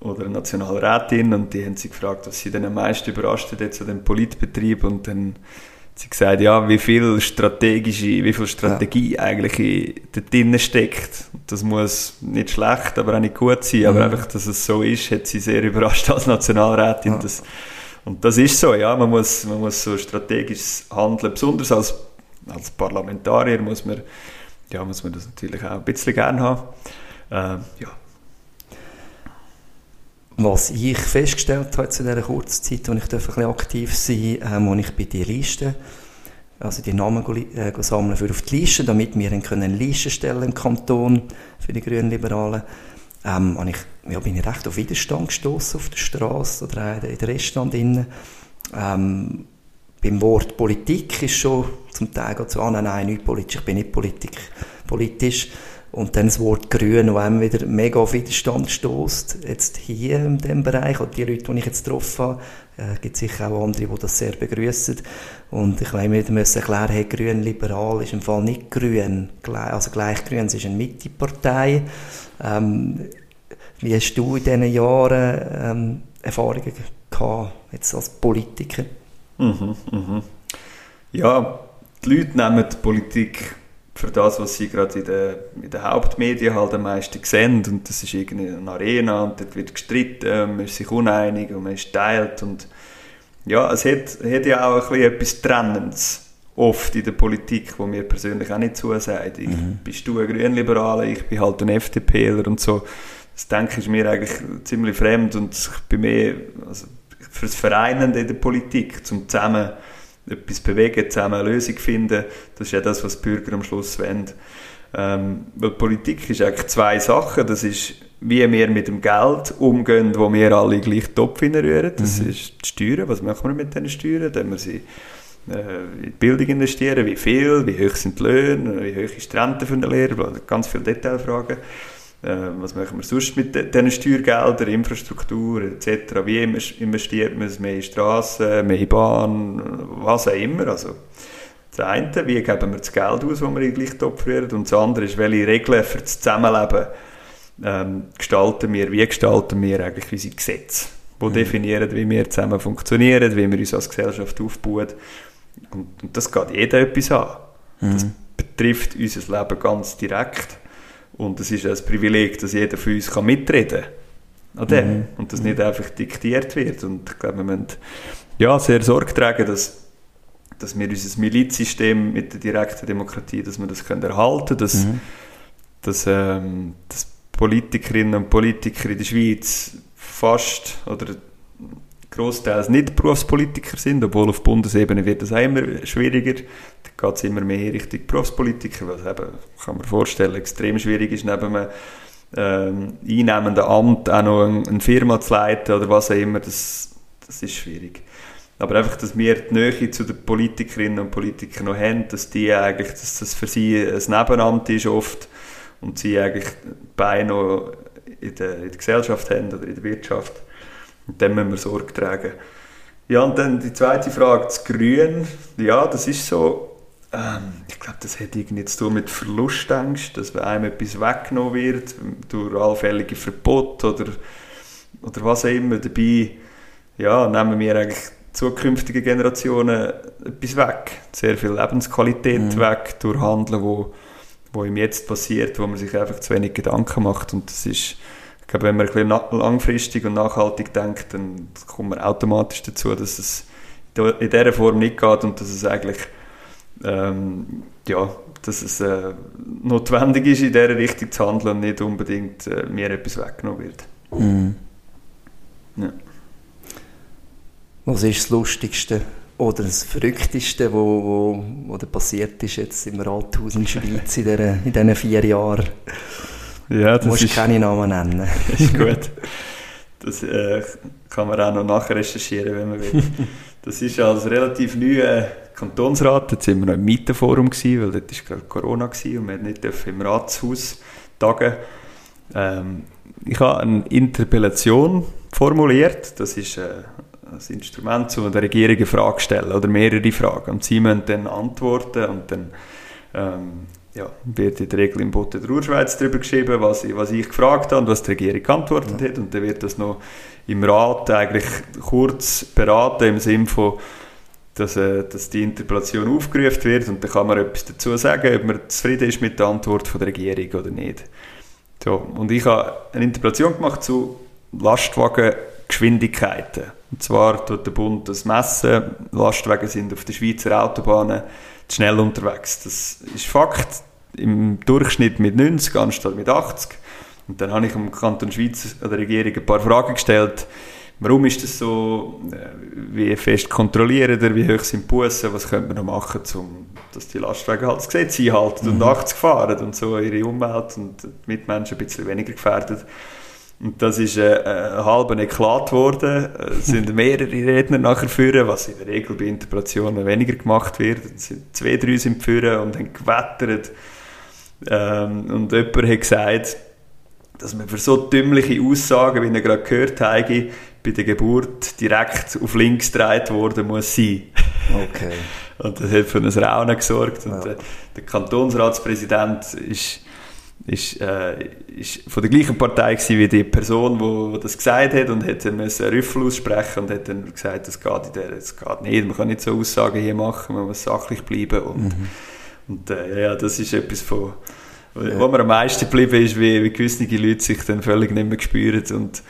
oder Nationalrätin und die haben sie gefragt, was sie dann am meisten überrascht hat jetzt an dem Politbetrieb und dann sie gesagt, ja, wie viel strategische, wie viel Strategie ja. eigentlich da drinnen steckt. Das muss nicht schlecht, aber auch nicht gut sein, mhm. aber einfach, dass es so ist, hat sie sehr überrascht als Nationalrätin. Ja. Das, und das ist so, ja, man muss, man muss so strategisch handeln, besonders als, als Parlamentarier muss man ja, muss man das natürlich auch ein bisschen gerne haben. Ähm, ja. Was ich festgestellt habe zu dieser kurzen Zeit, als ich ein bisschen aktiv sein durfte, ähm, ich bei die Liste, also die Namen äh, sammeln für auf die Liste, damit wir dann eine Liste stellen im Kanton für die Grünen Liberalen, ähm, ich, ja, bin ich recht auf Widerstand gestoßen auf der Straße oder in der Restaurant innen. Ähm, beim Wort Politik ist schon zum Teil so, ah, nein, nein, nicht politisch, ich bin nicht Politik, politisch. Und dann das Wort Grün, das einem wieder mega auf Widerstand stößt. Jetzt hier in diesem Bereich, und die Leute, die ich jetzt getroffen habe, äh, gibt sicher auch andere, die das sehr begrüßen. Und ich meine, wir müssen erklären, hey, grün liberal ist im Fall nicht grün. Also gleich grün, es ist eine Mittepartei. Ähm, wie hast du in diesen Jahren ähm, Erfahrungen gehabt, jetzt als Politiker? Mhm, mhm. Ja, die Leute nehmen die Politik für das, was sie gerade in den, in den Hauptmedien halt am meisten sehen. Und das ist irgendwie eine Arena und dort wird gestritten, man ist sich uneinig und man ist teilt. Und ja, es hat, hat ja auch ein bisschen etwas Trennendes oft in der Politik, wo mir persönlich auch nicht zusagt. Ich, mhm. Bist du ein Grünliberaler, ich bin halt ein FDPler und so. Das denke ich mir eigentlich ziemlich fremd und ich bin mehr, also fürs Vereinende in der Politik, zum zusammen etwas bewegen, zusammen eine Lösung finden. Das ist ja das, was die Bürger am Schluss wollen. Ähm, weil Politik ist eigentlich zwei Sachen. Das ist, wie wir mit dem Geld umgehen, wo wir alle gleich Topf rühren. Das mhm. ist die Steuern. Was machen wir mit diesen Steuern? Dann wir sie äh, in die Bildung investieren. Wie viel? Wie hoch sind die Löhne? Wie hoch ist die Rente für einen Lehrer? Ganz viele Detailfragen. Äh, was machen wir sonst mit diesen Steuergeldern, Infrastruktur etc. Wie investiert man es mehr in Straßen, mehr in Bahn, was auch immer. Also, das eine, wie geben wir das Geld aus, das wir in gleich Topf rühren, und das andere ist, welche Regeln für das Zusammenleben ähm, gestalten wir, wie gestalten wir eigentlich unsere Gesetze, die mhm. definieren, wie wir zusammen funktionieren, wie wir uns als Gesellschaft aufbauen. Und, und das geht jeder etwas an. Mhm. Das betrifft unser Leben ganz direkt. Und es ist ein Privileg, dass jeder von uns kann mitreden kann. An dem. Mhm. Und das nicht einfach diktiert wird. Und ich glaube, wir müssen ja, sehr Sorge tragen, dass, dass wir unser Milizsystem mit der direkten Demokratie, dass wir das können erhalten können, dass, mhm. dass, ähm, dass Politikerinnen und Politiker in der Schweiz fast oder großteils nicht Berufspolitiker sind, obwohl auf Bundesebene wird das auch immer schwieriger. Geht es immer mehr Richtung Berufspolitiker, was eben, kann man vorstellen, extrem schwierig ist, neben einem ähm, einnehmenden Amt auch noch eine, Firma zu leiten oder was auch immer, das, das ist schwierig. Aber einfach, dass wir die Nähe zu den Politikerinnen und Politikern noch haben, dass die eigentlich, dass das für sie ein Nebenamt ist oft und sie eigentlich Beine noch in der, in der Gesellschaft haben oder in der Wirtschaft und dem müssen wir Sorge tragen. Ja, und dann die zweite Frage, das Grün. Ja, das ist so, ähm, ich glaube, das hat irgendwie zu tun mit Verlustangst, dass einem etwas weggenommen wird durch allfällige Verbote oder, oder was auch immer. Dabei ja, nehmen wir eigentlich zukünftigen Generationen etwas weg. Sehr viel Lebensqualität mhm. weg durch Handeln, wo, wo im Jetzt passiert, wo man sich einfach zu wenig Gedanken macht. Und das ist ich glaube, wenn man ein bisschen langfristig und nachhaltig denkt, dann kommt man automatisch dazu, dass es in dieser Form nicht geht und dass es eigentlich ähm, ja, dass es äh, notwendig ist, in dieser Richtung zu handeln und nicht unbedingt äh, mir etwas weggenommen wird. Mhm. Ja. Was ist das Lustigste oder das Verrückteste, wo, wo, wo passiert ist jetzt im Rathaus in der Schweiz in, der, in diesen vier Jahren? Ja, das musst ist, keine Namen nennen. Das ist gut. Das äh, kann man auch noch nachrecherchieren, wenn man will. Das ist als relativ neuer Kantonsrat, jetzt sind wir noch im Mietenforum gewesen, weil dort war gerade Corona gewesen und wir nicht im Ratshaus tagen. Ähm, ich habe eine Interpellation formuliert, das ist äh, ein Instrument, um der Regierung eine Frage zu stellen oder mehrere Fragen. Und sie müssen dann antworten und dann ähm, ja, wird in der Regel im Bote der Urschweiz darüber geschrieben, was ich, was ich gefragt habe und was die Regierung geantwortet ja. hat. Und dann wird das noch im Rat eigentlich kurz beraten im Sinne von, dass, äh, dass die Interpellation aufgerufen wird und dann kann man etwas dazu sagen, ob man zufrieden ist mit der Antwort von der Regierung oder nicht. So, und ich habe eine Interpellation gemacht zu Lastwagengeschwindigkeiten. Und zwar tut der Bund das messen, Lastwagen sind auf den Schweizer Autobahnen zu schnell unterwegs. Das ist Fakt, im Durchschnitt mit 90 anstatt mit 80. Und dann habe ich dem Kanton Schweiz an der Regierung ein paar Fragen gestellt. Warum ist das so? Äh, wie fest kontrollieren ihr? Wie hoch sind die Bussen? Was könnte man noch machen, um, dass die Lastwagen halt das Gesetz einhalten und mhm. 80 fahren und so ihre Umwelt und die Mitmenschen ein bisschen weniger gefährdet? Und das ist äh, ein halber Eklat geworden. Es sind mehrere Redner nachher führen, was in der Regel bei Interpretationen weniger gemacht wird. Es sind zwei, drei sind führen und haben gewettert. Ähm, und jemand hat gesagt, dass man für so dümmliche Aussagen, wie er gerade gehört habe, bei der Geburt direkt auf links gedreht worden muss sein. Okay. und das hat für ein Raunen gesorgt. Und ja. der, der Kantonsratspräsident ist ist, äh, ist von der gleichen Partei gewesen wie die Person, die, die das gesagt hat und hat dann müssen Rüffel aussprechen und hat dann gesagt, das geht, in der, das geht nicht, man kann nicht so Aussagen hier machen, man muss sachlich bleiben und, mhm. und äh, ja, das ist etwas von, ja. wo mir am meisten geblieben ist, wie, wie gewisse Leute sich dann völlig nicht mehr gespürt und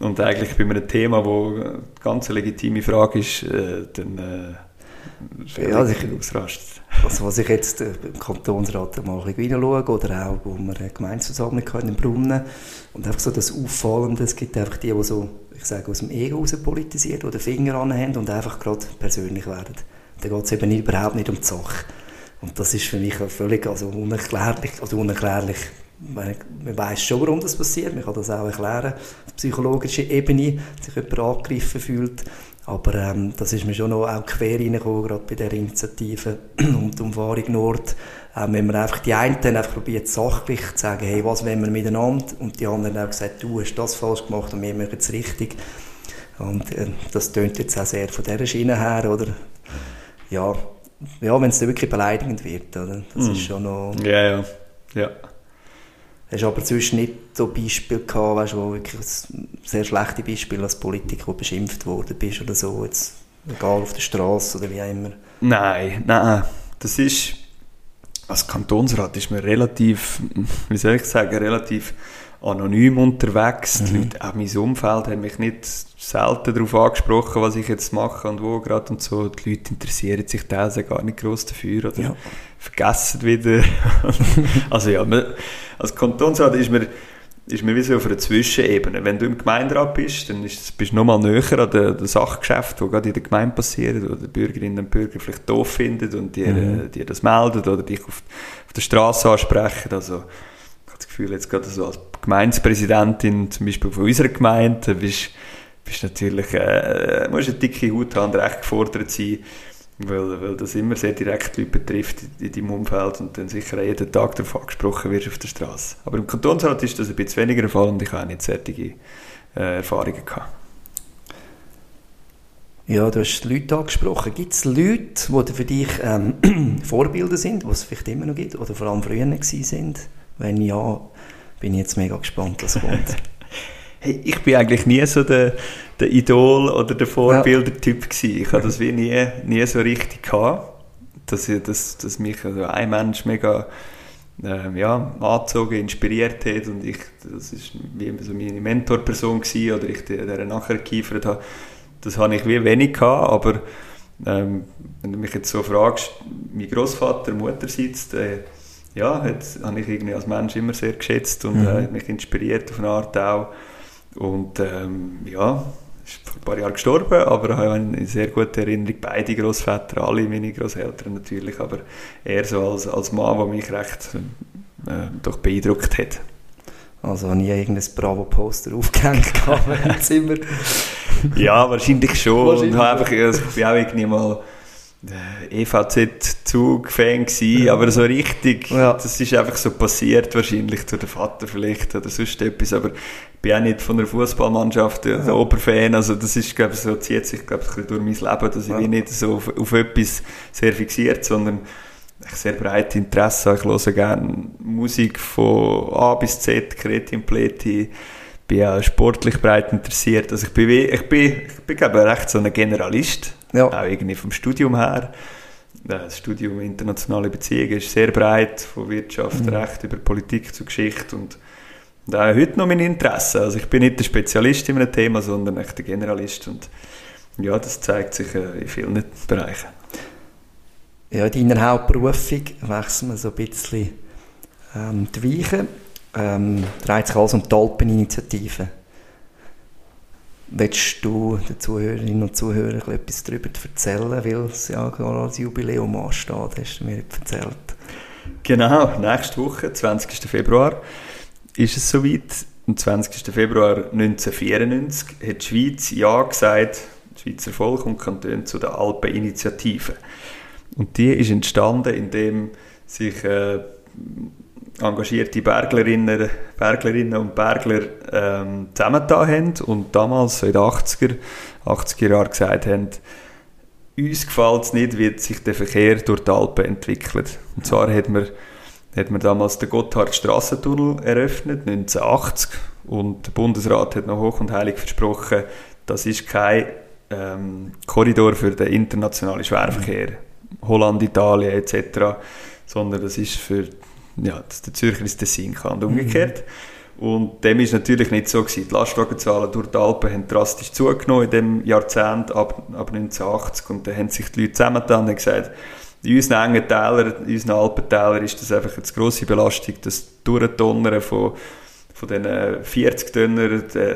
und eigentlich bei einem Thema, wo eine ganz legitime Frage ist, äh, dann äh, ja, sicher ausrastet. Also was ich jetzt äh, im Kantonsrat mal reinschaue, oder auch, wo wir eine Gemeindeversammlung hatten in Brunnen, und einfach so das Auffallende, es gibt einfach die, die so, ich sage, aus dem Ego raus politisieren, die den Finger anhaben und einfach gerade persönlich werden. Da geht es eben überhaupt nicht um die Sache. Und das ist für mich völlig also unerklärlich, also unerklärlich. Man, man weiß schon, warum das passiert. Man kann das auch erklären, auf psychologischer Ebene, sich jemand angegriffen fühlt. Aber ähm, das ist mir schon noch auch quer reingekommen, gerade bei der Initiative um die Umfahrung Nord. Ähm, wenn man einfach die einen dann einfach probiert, sachlich zu sagen, hey, was wollen wir miteinander? Und die anderen haben gesagt, du hast das falsch gemacht und wir machen es richtig. Und äh, das tönt jetzt auch sehr von dieser Schiene her, oder? Ja, ja wenn es dann wirklich beleidigend wird, oder? Das mm. ist schon noch... Ja, ja, ja. Hast aber sonst nicht so Beispiele gehabt, weißt, wo wirklich sehr schlechte Beispiele als Politiker beschimpft worden bist oder so, jetzt, egal auf der Straße oder wie auch immer? Nein, nein. Das ist, als Kantonsrat ist man relativ, wie soll ich sagen, relativ anonym unterwegs. Mhm. Die Leute, auch mein Umfeld haben mich nicht selten darauf angesprochen, was ich jetzt mache und wo gerade und so. Die Leute interessieren sich teilweise gar nicht groß dafür oder ja. vergessen wieder. also ja, man, als Kantonsrat ist man, ist man wie so auf einer Zwischenebene. Wenn du im Gemeinderat bist, dann ist, bist du nochmal näher an den, den Sachgeschäften, die gerade in der Gemeinde passieren, oder die Bürgerinnen und Bürger vielleicht doof finden und dir, mhm. dir das melden oder dich auf, auf der Straße ansprechen. Also, das Gefühl, jetzt gerade so als Gemeindepräsidentin, zum Beispiel von unserer Gemeinde, bist, bist natürlich, äh, musst eine dicke Haut haben, recht gefordert sein, weil, weil das immer sehr direkt Leute betrifft in, in deinem Umfeld und dann sicher auch jeden Tag darauf angesprochen wirst auf der Straße. Aber im Kantonsrat ist das ein bisschen weniger der Fall und ich habe nicht solche äh, Erfahrungen gehabt. Ja, du hast Leute angesprochen. Gibt es Leute, die für dich ähm, Vorbilder sind, die es vielleicht immer noch gibt oder vor allem früher sind? Wenn ja, bin ich jetzt mega gespannt, was kommt. hey, ich bin eigentlich nie so der, der Idol- oder der Vorbilder-Typ gewesen. Ich hatte das wie nie, nie so richtig gehabt, dass, ich, dass, dass mich also ein Mensch mega ähm, ja, angezogen, inspiriert hat und ich, das ist wie so meine Mentorperson gewesen, oder ich der nachher gekiefert habe. Das habe ich wie wenig gehabt, aber ähm, wenn du mich jetzt so fragst, mein Großvater, Mutterseits, äh, ja, hat, habe ich irgendwie als Mensch immer sehr geschätzt und mhm. äh, mich inspiriert auf eine Art auch. Und ähm, ja, ist vor ein paar Jahren gestorben, aber habe eine sehr gute Erinnerung. Beide Großväter, alle meine Großeltern natürlich, aber er so als, als Mann, der mich recht äh, doch beeindruckt hat. Also nie irgendein Bravo-Poster aufgehängt im Zimmer? ja, wahrscheinlich schon. Wahrscheinlich. Und einfach, also ich bin auch irgendwie mal EVZ-Zug-Fan gewesen, aber so richtig, ja. das ist einfach so passiert wahrscheinlich durch den Vater vielleicht oder sonst etwas, aber ich bin auch nicht von einer Fußballmannschaft ein ja. Oberfan, also das ist, glaube ich, so zieht sich, glaube ich, durch mein Leben, dass ich ja. nicht so auf, auf etwas sehr fixiert, sondern ich sehr breites Interesse Ich höre gerne Musik von A bis Z, Kretin, Pleti, bin auch sportlich breit interessiert. Also ich bin, ich bin, ich bin glaube ich, recht so ein Generalist. Ja. Auch irgendwie vom Studium her. Das Studium Internationale Beziehungen ist sehr breit, von Wirtschaft, mhm. Recht über Politik zu Geschichte und, und auch heute noch mein Interesse. Also ich bin nicht der Spezialist in einem Thema, sondern echt der Generalist und ja, das zeigt sich äh, in vielen Bereichen. Ja, in deiner Hauptberufung wechseln wir so ein bisschen ähm, die Weichen. Ähm, dreht sich alles um die Alpeninitiative. Willst du den Zuhörerinnen und Zuhörern etwas darüber erzählen, weil es ja gerade als Jubiläum ansteht, hast du mir erzählt. Genau, nächste Woche, 20. Februar, ist es soweit. Am 20. Februar 1994 hat die Schweiz Ja gesagt, das Schweizer Volk und Kanton, zu der Alpeninitiative. Und die ist entstanden, indem sich äh, engagierte Berglerinnen, Berglerinnen und Bergler ähm, zusammengetan haben und damals, so in den 80er, 80er Jahren gesagt haben, uns gefällt es nicht, wie sich der Verkehr durch die Alpen entwickelt. Und zwar hat man, hat man damals den Gotthard-Strassentunnel eröffnet, 1980, und der Bundesrat hat noch hoch und heilig versprochen, das ist kein ähm, Korridor für den internationalen Schwerverkehr, Holland, Italien etc., sondern das ist für ja, dass der Zürcher ins Tessin kann und umgekehrt. Mhm. Und dem ist natürlich nicht so gewesen. Die Lastwagenzahlen durch die Alpen haben drastisch zugenommen in dem Jahrzehnt ab, ab 1980 und dann haben sich die Leute zusammengetan und gesagt, in unseren engen Tälern, in unseren Alpentälern ist das einfach eine grosse Belastung, das Durchdonnern von von diesen 40 Tonnen, die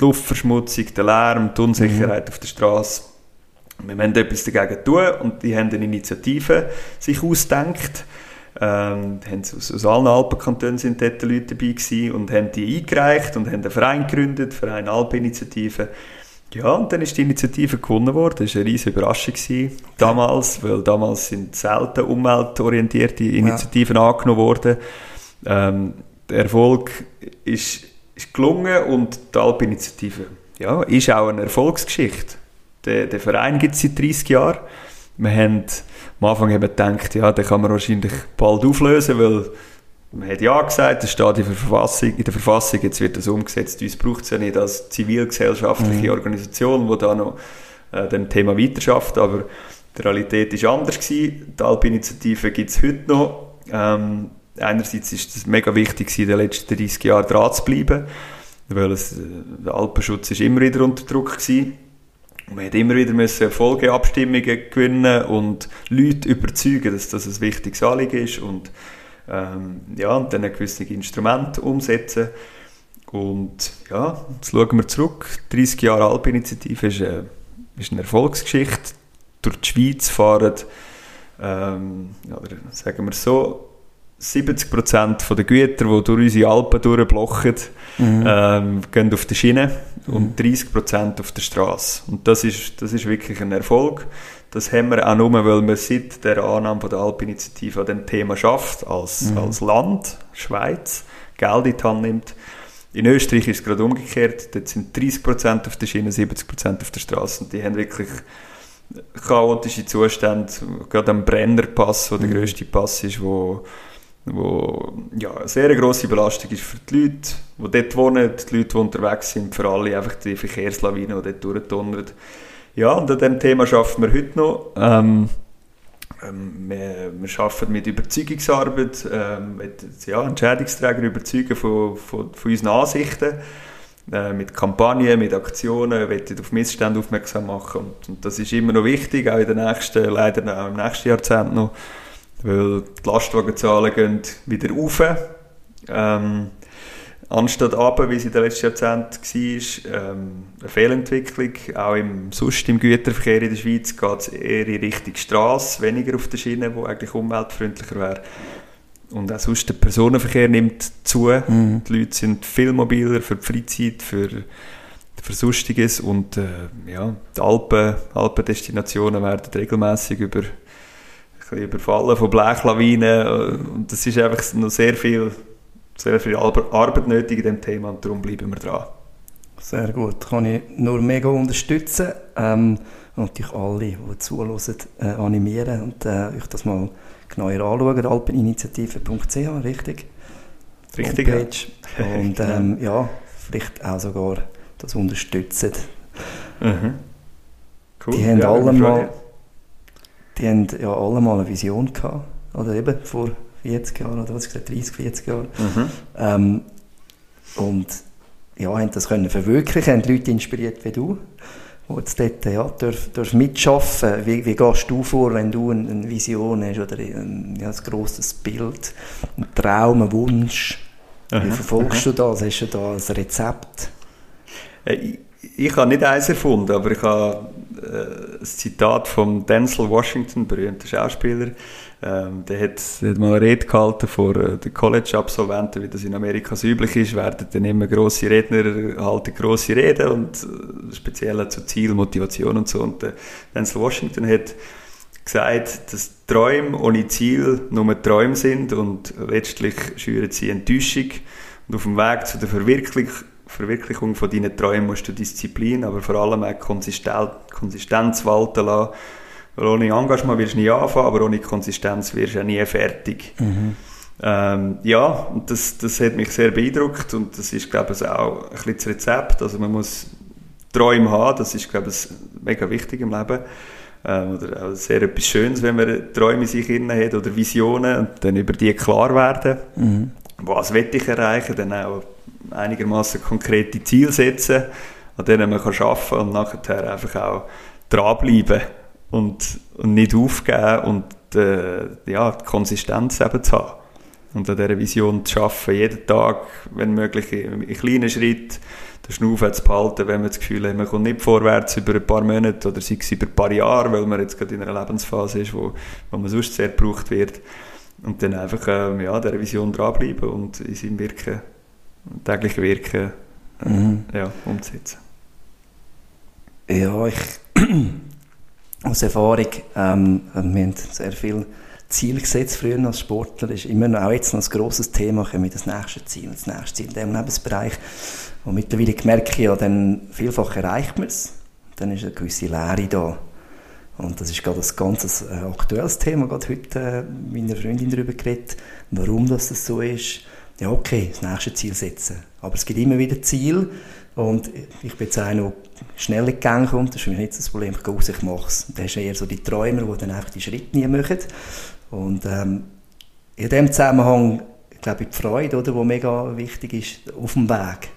Luftverschmutzung, der Lärm, die Unsicherheit mhm. auf der Straße. Wir müssen etwas dagegen tun und die haben eine Initiative sich ausgedacht ähm, aus, aus allen Alpenkantonen sind dort Leute dabei gewesen und haben die eingereicht und haben einen Verein gegründet, Verein Alpeninitiative. Ja, und dann ist die Initiative gewonnen worden. Das war eine riesige Überraschung gewesen, damals, weil damals sind selten umweltorientierte Initiativen ja. angenommen worden. Ähm, der Erfolg ist, ist gelungen und die Alpeninitiative ja, ist auch eine Erfolgsgeschichte. Der, der Verein gibt es seit 30 Jahren. Wir haben am Anfang eben gedacht, ja, den kann man wahrscheinlich bald auflösen, weil man hat ja gesagt, das steht in der Verfassung, in der Verfassung jetzt wird das umgesetzt. Uns braucht es ja nicht als zivilgesellschaftliche mhm. Organisation, die da noch äh, dem Thema weiterschafft, aber die Realität ist anders gewesen. Die Alp-Initiative gibt es heute noch. Ähm, einerseits ist es mega wichtig in den letzten 30 Jahren dran zu bleiben, weil es, äh, der Alpenschutz ist immer wieder unter Druck gewesen. Man hat immer wieder müssen Folgeabstimmungen gewinnen und Leute überzeugen, dass das ein wichtiges Anliegen ist und, ähm, ja, und dann gewisse Instrumente umsetzen. Und ja, jetzt schauen wir zurück. 30 Jahre Alpinitiative ist, äh, ist eine Erfolgsgeschichte. Durch die Schweiz fahren, ähm, oder sagen wir so, 70% der Güter, die durch unsere Alpen durchblochen, mhm. ähm, gehen auf die Schiene mhm. und 30% auf der Straße. Und das ist, das ist wirklich ein Erfolg. Das haben wir auch nur, weil man seit der Annahme der Alpinitiative an dem Thema schafft, als, mhm. als Land, Schweiz, Geld in die Hand nimmt. In Österreich ist es gerade umgekehrt. Dort sind 30% auf der Schiene, 70% auf der Straße. Und die haben wirklich chaotische Zustände. Gerade am Brennerpass, wo der mhm. grösste Pass ist, wo wo ja, eine sehr grosse Belastung ist für die Leute, die dort wohnen, die Leute, die unterwegs sind, für alle einfach die Verkehrslawinen, die dort durchdonnern. Ja, und an diesem Thema arbeiten wir heute noch. Ähm, ähm, wir, wir arbeiten mit Überzeugungsarbeit, ähm, mit ja, Entscheidungsträgern überzeugen von, von, von unseren Ansichten, äh, mit Kampagnen, mit Aktionen, wir auf Missstände aufmerksam machen und, und, das ist immer noch wichtig, auch in den nächsten, leider auch im nächsten Jahrzehnt noch weil die Lastwagenzahlen gehen wieder rauf. Ähm, anstatt aber, wie es in den letzten Jahrzehnten war, ähm, eine Fehlentwicklung. Auch im, sonst im Güterverkehr in der Schweiz geht es eher in Richtung Straße, weniger auf der Schiene, wo eigentlich umweltfreundlicher wäre. Und auch sonst der Personenverkehr nimmt zu. Mhm. Die Leute sind viel mobiler für die Freizeit, für, für Sonstiges. Und äh, ja, die Alpen, Alpendestinationen werden regelmäßig über, überfallen von Blechlawinen. Und das ist einfach noch sehr viel, sehr viel Arbeit nötig in diesem Thema und darum bleiben wir dran. Sehr gut, kann ich nur mega unterstützen ähm, und natürlich alle, die zuhören, äh, animieren und äh, euch das mal genauer anschauen, alpeninitiative.ch, richtig? Richtig, ja. Und ähm, ja, vielleicht auch sogar das unterstützen. Mhm. Cool. Die haben ja, alle mal, die haben ja alle mal eine Vision gehabt, oder eben vor 40 Jahren, oder was gesagt, 30, 40 Jahren. Mhm. Ähm, und ja, haben das können verwirklichen, haben Leute inspiriert wie du wo jetzt dort ja, darf, darf mitschaffen wie, wie gehst du vor, wenn du eine, eine Vision hast oder ein, ja, ein grosses Bild, einen Traum, einen Wunsch? Wie verfolgst aha. du das? Hast du da ein Rezept? Äh, ich, habe nicht eins erfunden, aber ich habe äh, ein Zitat von Denzel Washington, berühmter Schauspieler, ähm, der, hat, der hat mal eine Rede gehalten vor äh, den College-Absolventen, wie das in Amerika so üblich ist, werden dann immer grosse Redner halten grosse Reden und äh, speziell zu Ziel, Motivation und so. Und äh, Denzel Washington hat gesagt, dass Träume ohne Ziel nur Träume sind und letztlich schüren sie Enttäuschung. Und auf dem Weg zu der Verwirklichung, Verwirklichung von deinen Träumen musst du Disziplin, aber vor allem auch Konsistenz walten lassen weil ohne Engagement wirst du nie anfangen, aber ohne Konsistenz wirst du auch nie fertig. Mhm. Ähm, ja, und das, das hat mich sehr beeindruckt und das ist, glaube ich, auch ein bisschen das Rezept. Also man muss Träume haben, das ist, glaube ich, mega wichtig im Leben. Ähm, oder auch sehr etwas Schönes, wenn man Träume in sich hat oder Visionen und dann über die klar werden. Mhm. Was will ich erreichen? Dann auch einigermaßen konkrete Ziele setzen, an denen man kann arbeiten kann und nachher einfach auch dranbleiben und, und nicht aufgeben und äh, ja, die Konsistenz eben zu haben. Und an dieser Vision zu arbeiten, jeden Tag, wenn möglich, in kleinen Schritten den Schnuff zu behalten, wenn man das Gefühl hat, man kommt nicht vorwärts über ein paar Monate oder sei es über ein paar Jahre, weil man jetzt gerade in einer Lebensphase ist, wo, wo man sonst sehr gebraucht wird. Und dann einfach ähm, ja, dieser Vision dranbleiben und in seinem Wirken, täglichen Wirken äh, mhm. ja, umzusetzen. Ja, ich aus Erfahrung, ähm, wir haben sehr viel Ziel gesetzt früher als Sportler, ist immer noch, auch jetzt noch ein grosses Thema, wir das nächste Ziel, das nächste Ziel in diesem Lebensbereich. Und mittlerweile merke ich ja, dann vielfach erreicht man es, dann ist eine gewisse Leere da. Und das ist gerade ein ganz äh, aktuelles Thema, gerade heute äh, mit meiner Freundin darüber geredet, warum das so ist. Ja, okay, das nächste Ziel setzen. Aber es gibt immer wieder Ziele, und ich bin jetzt einer, der schnell in Gang kommt, das ist für mich nicht das Problem, ich gehe raus, ich mache es. Dann hast du eher so die Träumer, die dann einfach die Schritte nie machen. Und ähm, in dem Zusammenhang, ich glaube, die Freude, oder, die mega wichtig ist, auf dem Weg.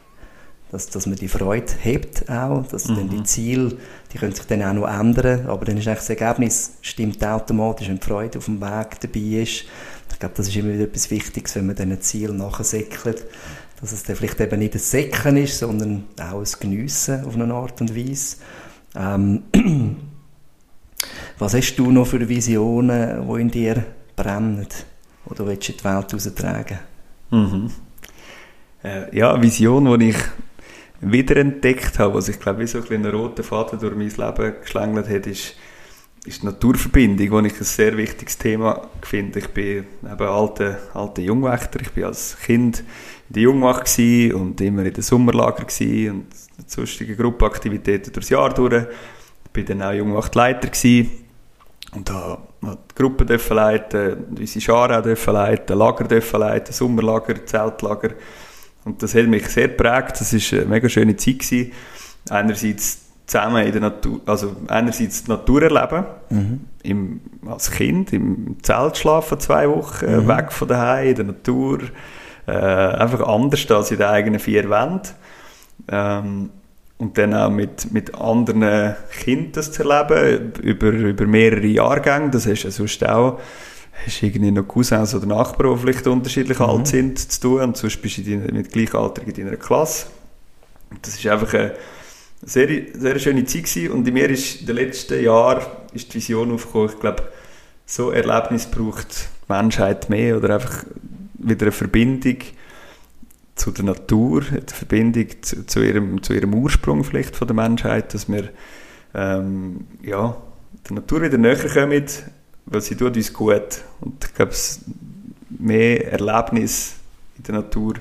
Dass, dass man die Freude hebt auch, dass mhm. dann die Ziele, die können sich dann auch noch ändern, aber dann ist eigentlich das Ergebnis stimmt automatisch, wenn die Freude auf dem Weg dabei ist. Glaube, das ist immer wieder etwas Wichtiges, wenn man diesen Ziel nachsäckelt dass es dann vielleicht eben nicht ein Säcken ist, sondern auch ein Geniessen auf eine Art und Weise. Ähm, was hast du noch für Visionen, die in dir brennen, du willst in die Welt heraustragen mhm. äh, Ja, eine Vision, die ich wiederentdeckt habe, was ich glaube, wie so ein roter Faden durch mein Leben geschlängelt hat, ist ist die Naturverbindung, die ich ein sehr wichtiges Thema finde. Ich bin eben alter, alter Jungwächter. Ich bin als Kind in der Jungwacht und immer in den Sommerlager und sonstige Gruppenaktivitäten durchs Jahr durch. Ich bin dann auch Jungwachtleiter und da die Gruppen dürfen leiten, unsere Scharen dürfen leiten, Lager leiten, Sommerlager, Zeltlager. Und das hat mich sehr geprägt. Das war eine mega schöne Zeit. Einerseits zusammen in der Natur, also einerseits die Natur erleben, mhm. im, als Kind im Zelt schlafen zwei Wochen, mhm. weg von daheim in der Natur, äh, einfach anders als in den eigenen vier Wänden. Ähm, und dann auch mit, mit anderen Kindern das zu erleben, über, über mehrere Jahrgänge, das hast du sonst auch, hast irgendwie noch Cousins oder Nachbarn, die vielleicht unterschiedlich Mhm. alt sind, zu tun und sonst bist du mit Gleichaltrigen in deiner Klasse. Das ist einfach eine sehr, sehr schöne Zeit gewesen. und in mir ist in den letzten Jahren ist die Vision aufgekommen, ich glaube, so Erlebnis braucht die Menschheit mehr oder einfach wieder eine Verbindung zu der Natur, eine Verbindung zu, zu, ihrem, zu ihrem Ursprung vielleicht von der Menschheit, dass wir ähm, ja, der Natur wieder näher kommen, weil sie tut uns gut. Und ich glaube, mehr Erlebnis in der Natur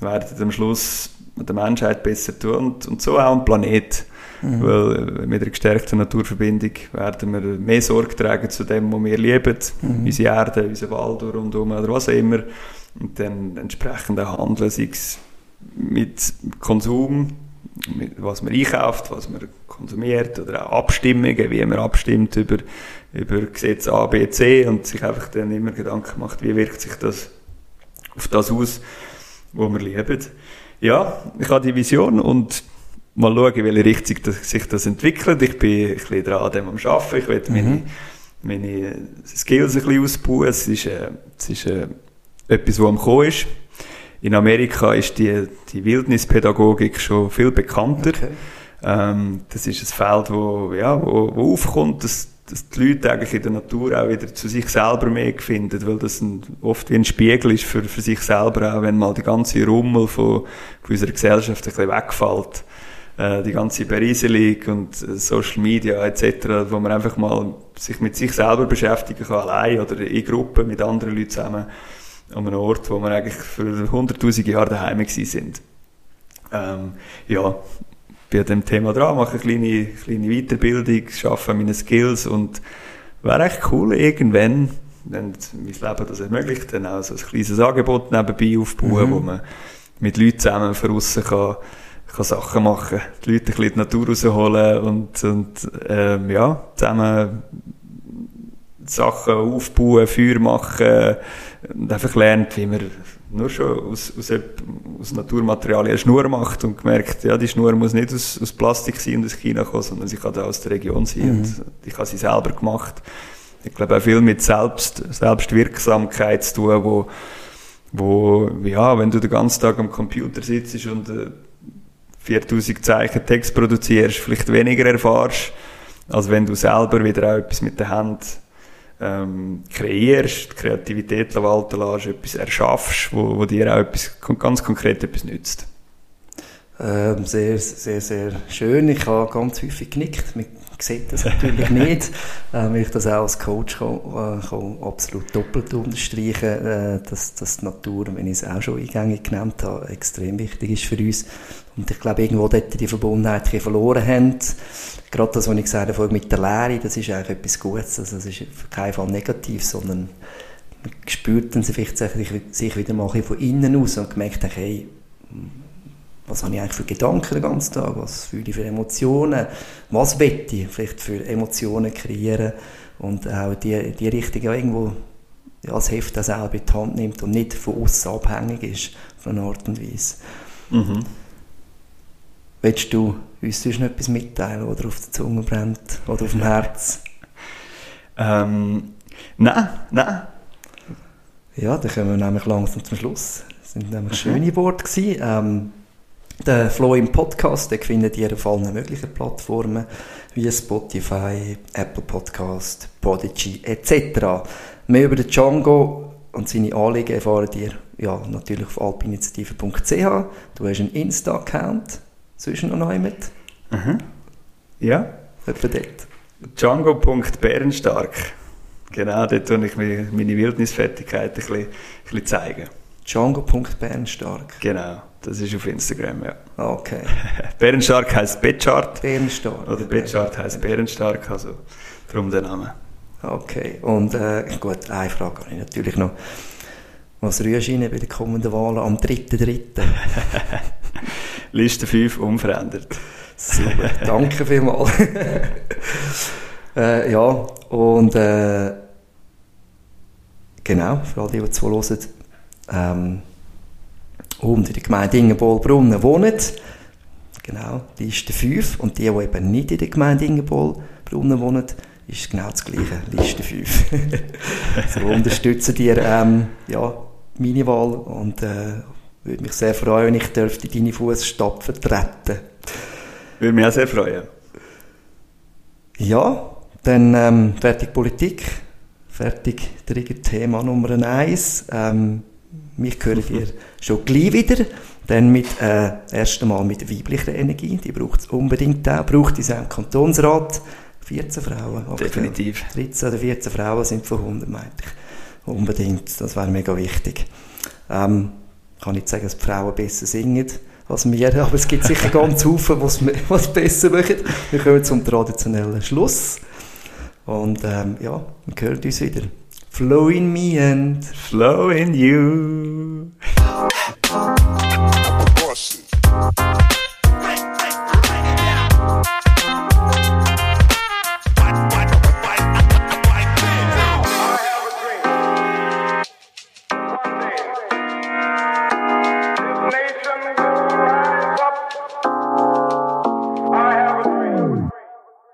werden am Schluss der Menschheit besser tun und, und so auch am Planet. Mhm. Weil äh, mit einer gestärkten Naturverbindung werden wir mehr Sorge tragen zu dem, was wir lieben, Mhm. unsere Erde, unser Wald rundherum oder was auch immer. Und dann entsprechend auch handeln, sei es mit Konsum, mit was man einkauft, was man konsumiert oder auch Abstimmungen, wie man abstimmt über, über Gesetz A, B, C und sich einfach dann immer Gedanken macht, wie wirkt sich das auf das aus, wo wir lieben. Ja, ich habe die Vision und mal schauen, in welche Richtung das, sich das entwickelt. Ich bin ein bisschen dran an dem am Arbeiten. Ich will meine, Mhm. meine Skills ein bisschen ausbauen. Es ist, äh, es ist äh, etwas, was am Kommen ist. In Amerika ist die, die Wildnispädagogik schon viel bekannter. Okay. Ähm, das ist ein Feld, wo, ja, wo, wo aufkommt, dass, dass die Leute eigentlich in der Natur auch wieder zu sich selber mehr finden, weil das ein, oft wie ein Spiegel ist für, für sich selber, auch wenn mal die ganze Rummel von, von unserer Gesellschaft ein bisschen wegfällt. Äh, die ganze Berieselung und äh, Social Media etc., wo man einfach mal sich mit sich selber beschäftigen kann, allein oder in Gruppen mit anderen Leuten zusammen, an einem Ort, wo man eigentlich für hunderttausende Jahre daheim gewesen sind. Ähm, ja, bin an dem Thema dran, mache eine kleine, kleine Weiterbildung, schaffe an meinen Skills und wäre echt cool, irgendwann, wenn mein Leben das ermöglicht, dann auch so ein kleines Angebot nebenbei aufbauen, Mhm. wo man mit Leuten zusammen von aussen kann, kann Sachen machen, die Leute ein bisschen die Natur rausholen und, und ähm, ja, zusammen Sachen aufbauen, Feuer machen einfach lernt, wie man nur schon aus, aus, aus Naturmaterialien eine Schnur macht und gemerkt, ja, die Schnur muss nicht aus, aus Plastik sein und aus China kommen, sondern sie kann da aus der Region sein Mhm. und ich habe sie selber gemacht. Ich glaube auch viel mit Selbst, Selbstwirksamkeit zu tun, wo, wo, ja, wenn du den ganzen Tag am Computer sitzt und äh, 4000 Zeichen Text produzierst, vielleicht weniger erfahrst, als wenn du selber wieder auch etwas mit der Hand ähm, kreierst, die Kreativität walten lässt, etwas erschaffst, wo, wo dir auch etwas, ganz konkret etwas nützt. Ähm, sehr, sehr, sehr schön. Ich habe ganz häufig genickt. Man sieht das natürlich nicht, äh, weil ich das auch als Coach kann, äh, kann absolut doppelt unterstreichen, äh, dass, dass die Natur, wenn ich es auch schon eingängig genannt habe, extrem wichtig ist für uns. Und ich glaube, irgendwo dort die Verbundenheit verloren haben. Gerade das, was ich gesagt habe, mit der Lehre, das ist eigentlich etwas Gutes. Also, das ist auf keinen Fall negativ, sondern man spürt dann vielleicht sich sich wieder mal von innen aus und gemerkt, hey, was habe ich eigentlich für Gedanken den ganzen Tag, was fühle ich für Emotionen, was will ich vielleicht für Emotionen kreieren und auch die, die Richtung ja irgendwo ja, das Heft auch selber in die Hand nimmt und nicht von außen abhängig ist, von einer Art und Weise. Mhm. Willst du uns sonst noch etwas mitteilen, oder auf der Zunge brennt, oder auf dem Herz? Ähm, nein, nein. Ja, dann kommen wir nämlich langsam zum Schluss. Das sind nämlich Mhm. schöne Worte gewesen. Ähm, der Flow im Podcast, den findet ihr auf allen möglichen Plattformen, wie Spotify, Apple Podcast, Podigy etc. Mehr über den Django und seine Anliegen erfahrt ihr ja, natürlich auf alpinitiative.ch. Du hast einen Insta-Account, zwischen noch jemand, Mhm. Ja. etwa dort. Django.bärenstark. Genau, dort tue ich mir meine Wildnisfertigkeit ein bisschen, ein bisschen zeigen. Django.bernstark. Genau, das ist auf Instagram, ja. Okay, Bärenstark heisst Betchart. Bernstark. Oder Betchart heisst Bärenstark, also darum der Name. Okay, und äh, gut, eine Frage habe ich natürlich noch. Was rührst du bei den kommenden Wahlen am 3.3.? Liste 5 unverändert. Super, danke vielmals. äh, ja, und äh, genau, für all die, die zuhören, ähm, und in der Gemeinde Ingenbohl-Brunnen wohnen, genau, Liste 5, und die, die eben nicht in der Gemeinde Ingenbohl-Brunnen wohnen, ist genau das gleiche, Liste 5. so unterstützen dir ähm, ja, meine Wahl und äh, würde mich sehr freuen, wenn ich dürfte deine Fußstapfen vertreten. Würde mich auch sehr freuen. Ja, dann ähm, fertig Politik, fertig Thema Nummer 1. Ähm, mich hören ihr schon gleich wieder. Dann mit, äh, erst einmal mit weiblicher Energie, die braucht es unbedingt auch, braucht es auch im Kantonsrat. 14 Frauen. Definitiv. 13 oder 14 Frauen sind von 100, meinte ich. Unbedingt, das wäre mega wichtig. Ähm, kann nicht sagen, dass die Frauen besser singen als wir, aber es gibt sicher ganz viele, was, was besser machen. Wir kommen zum traditionellen Schluss. Und ähm, ja, wir hören uns wieder. Flow in me and flow in you.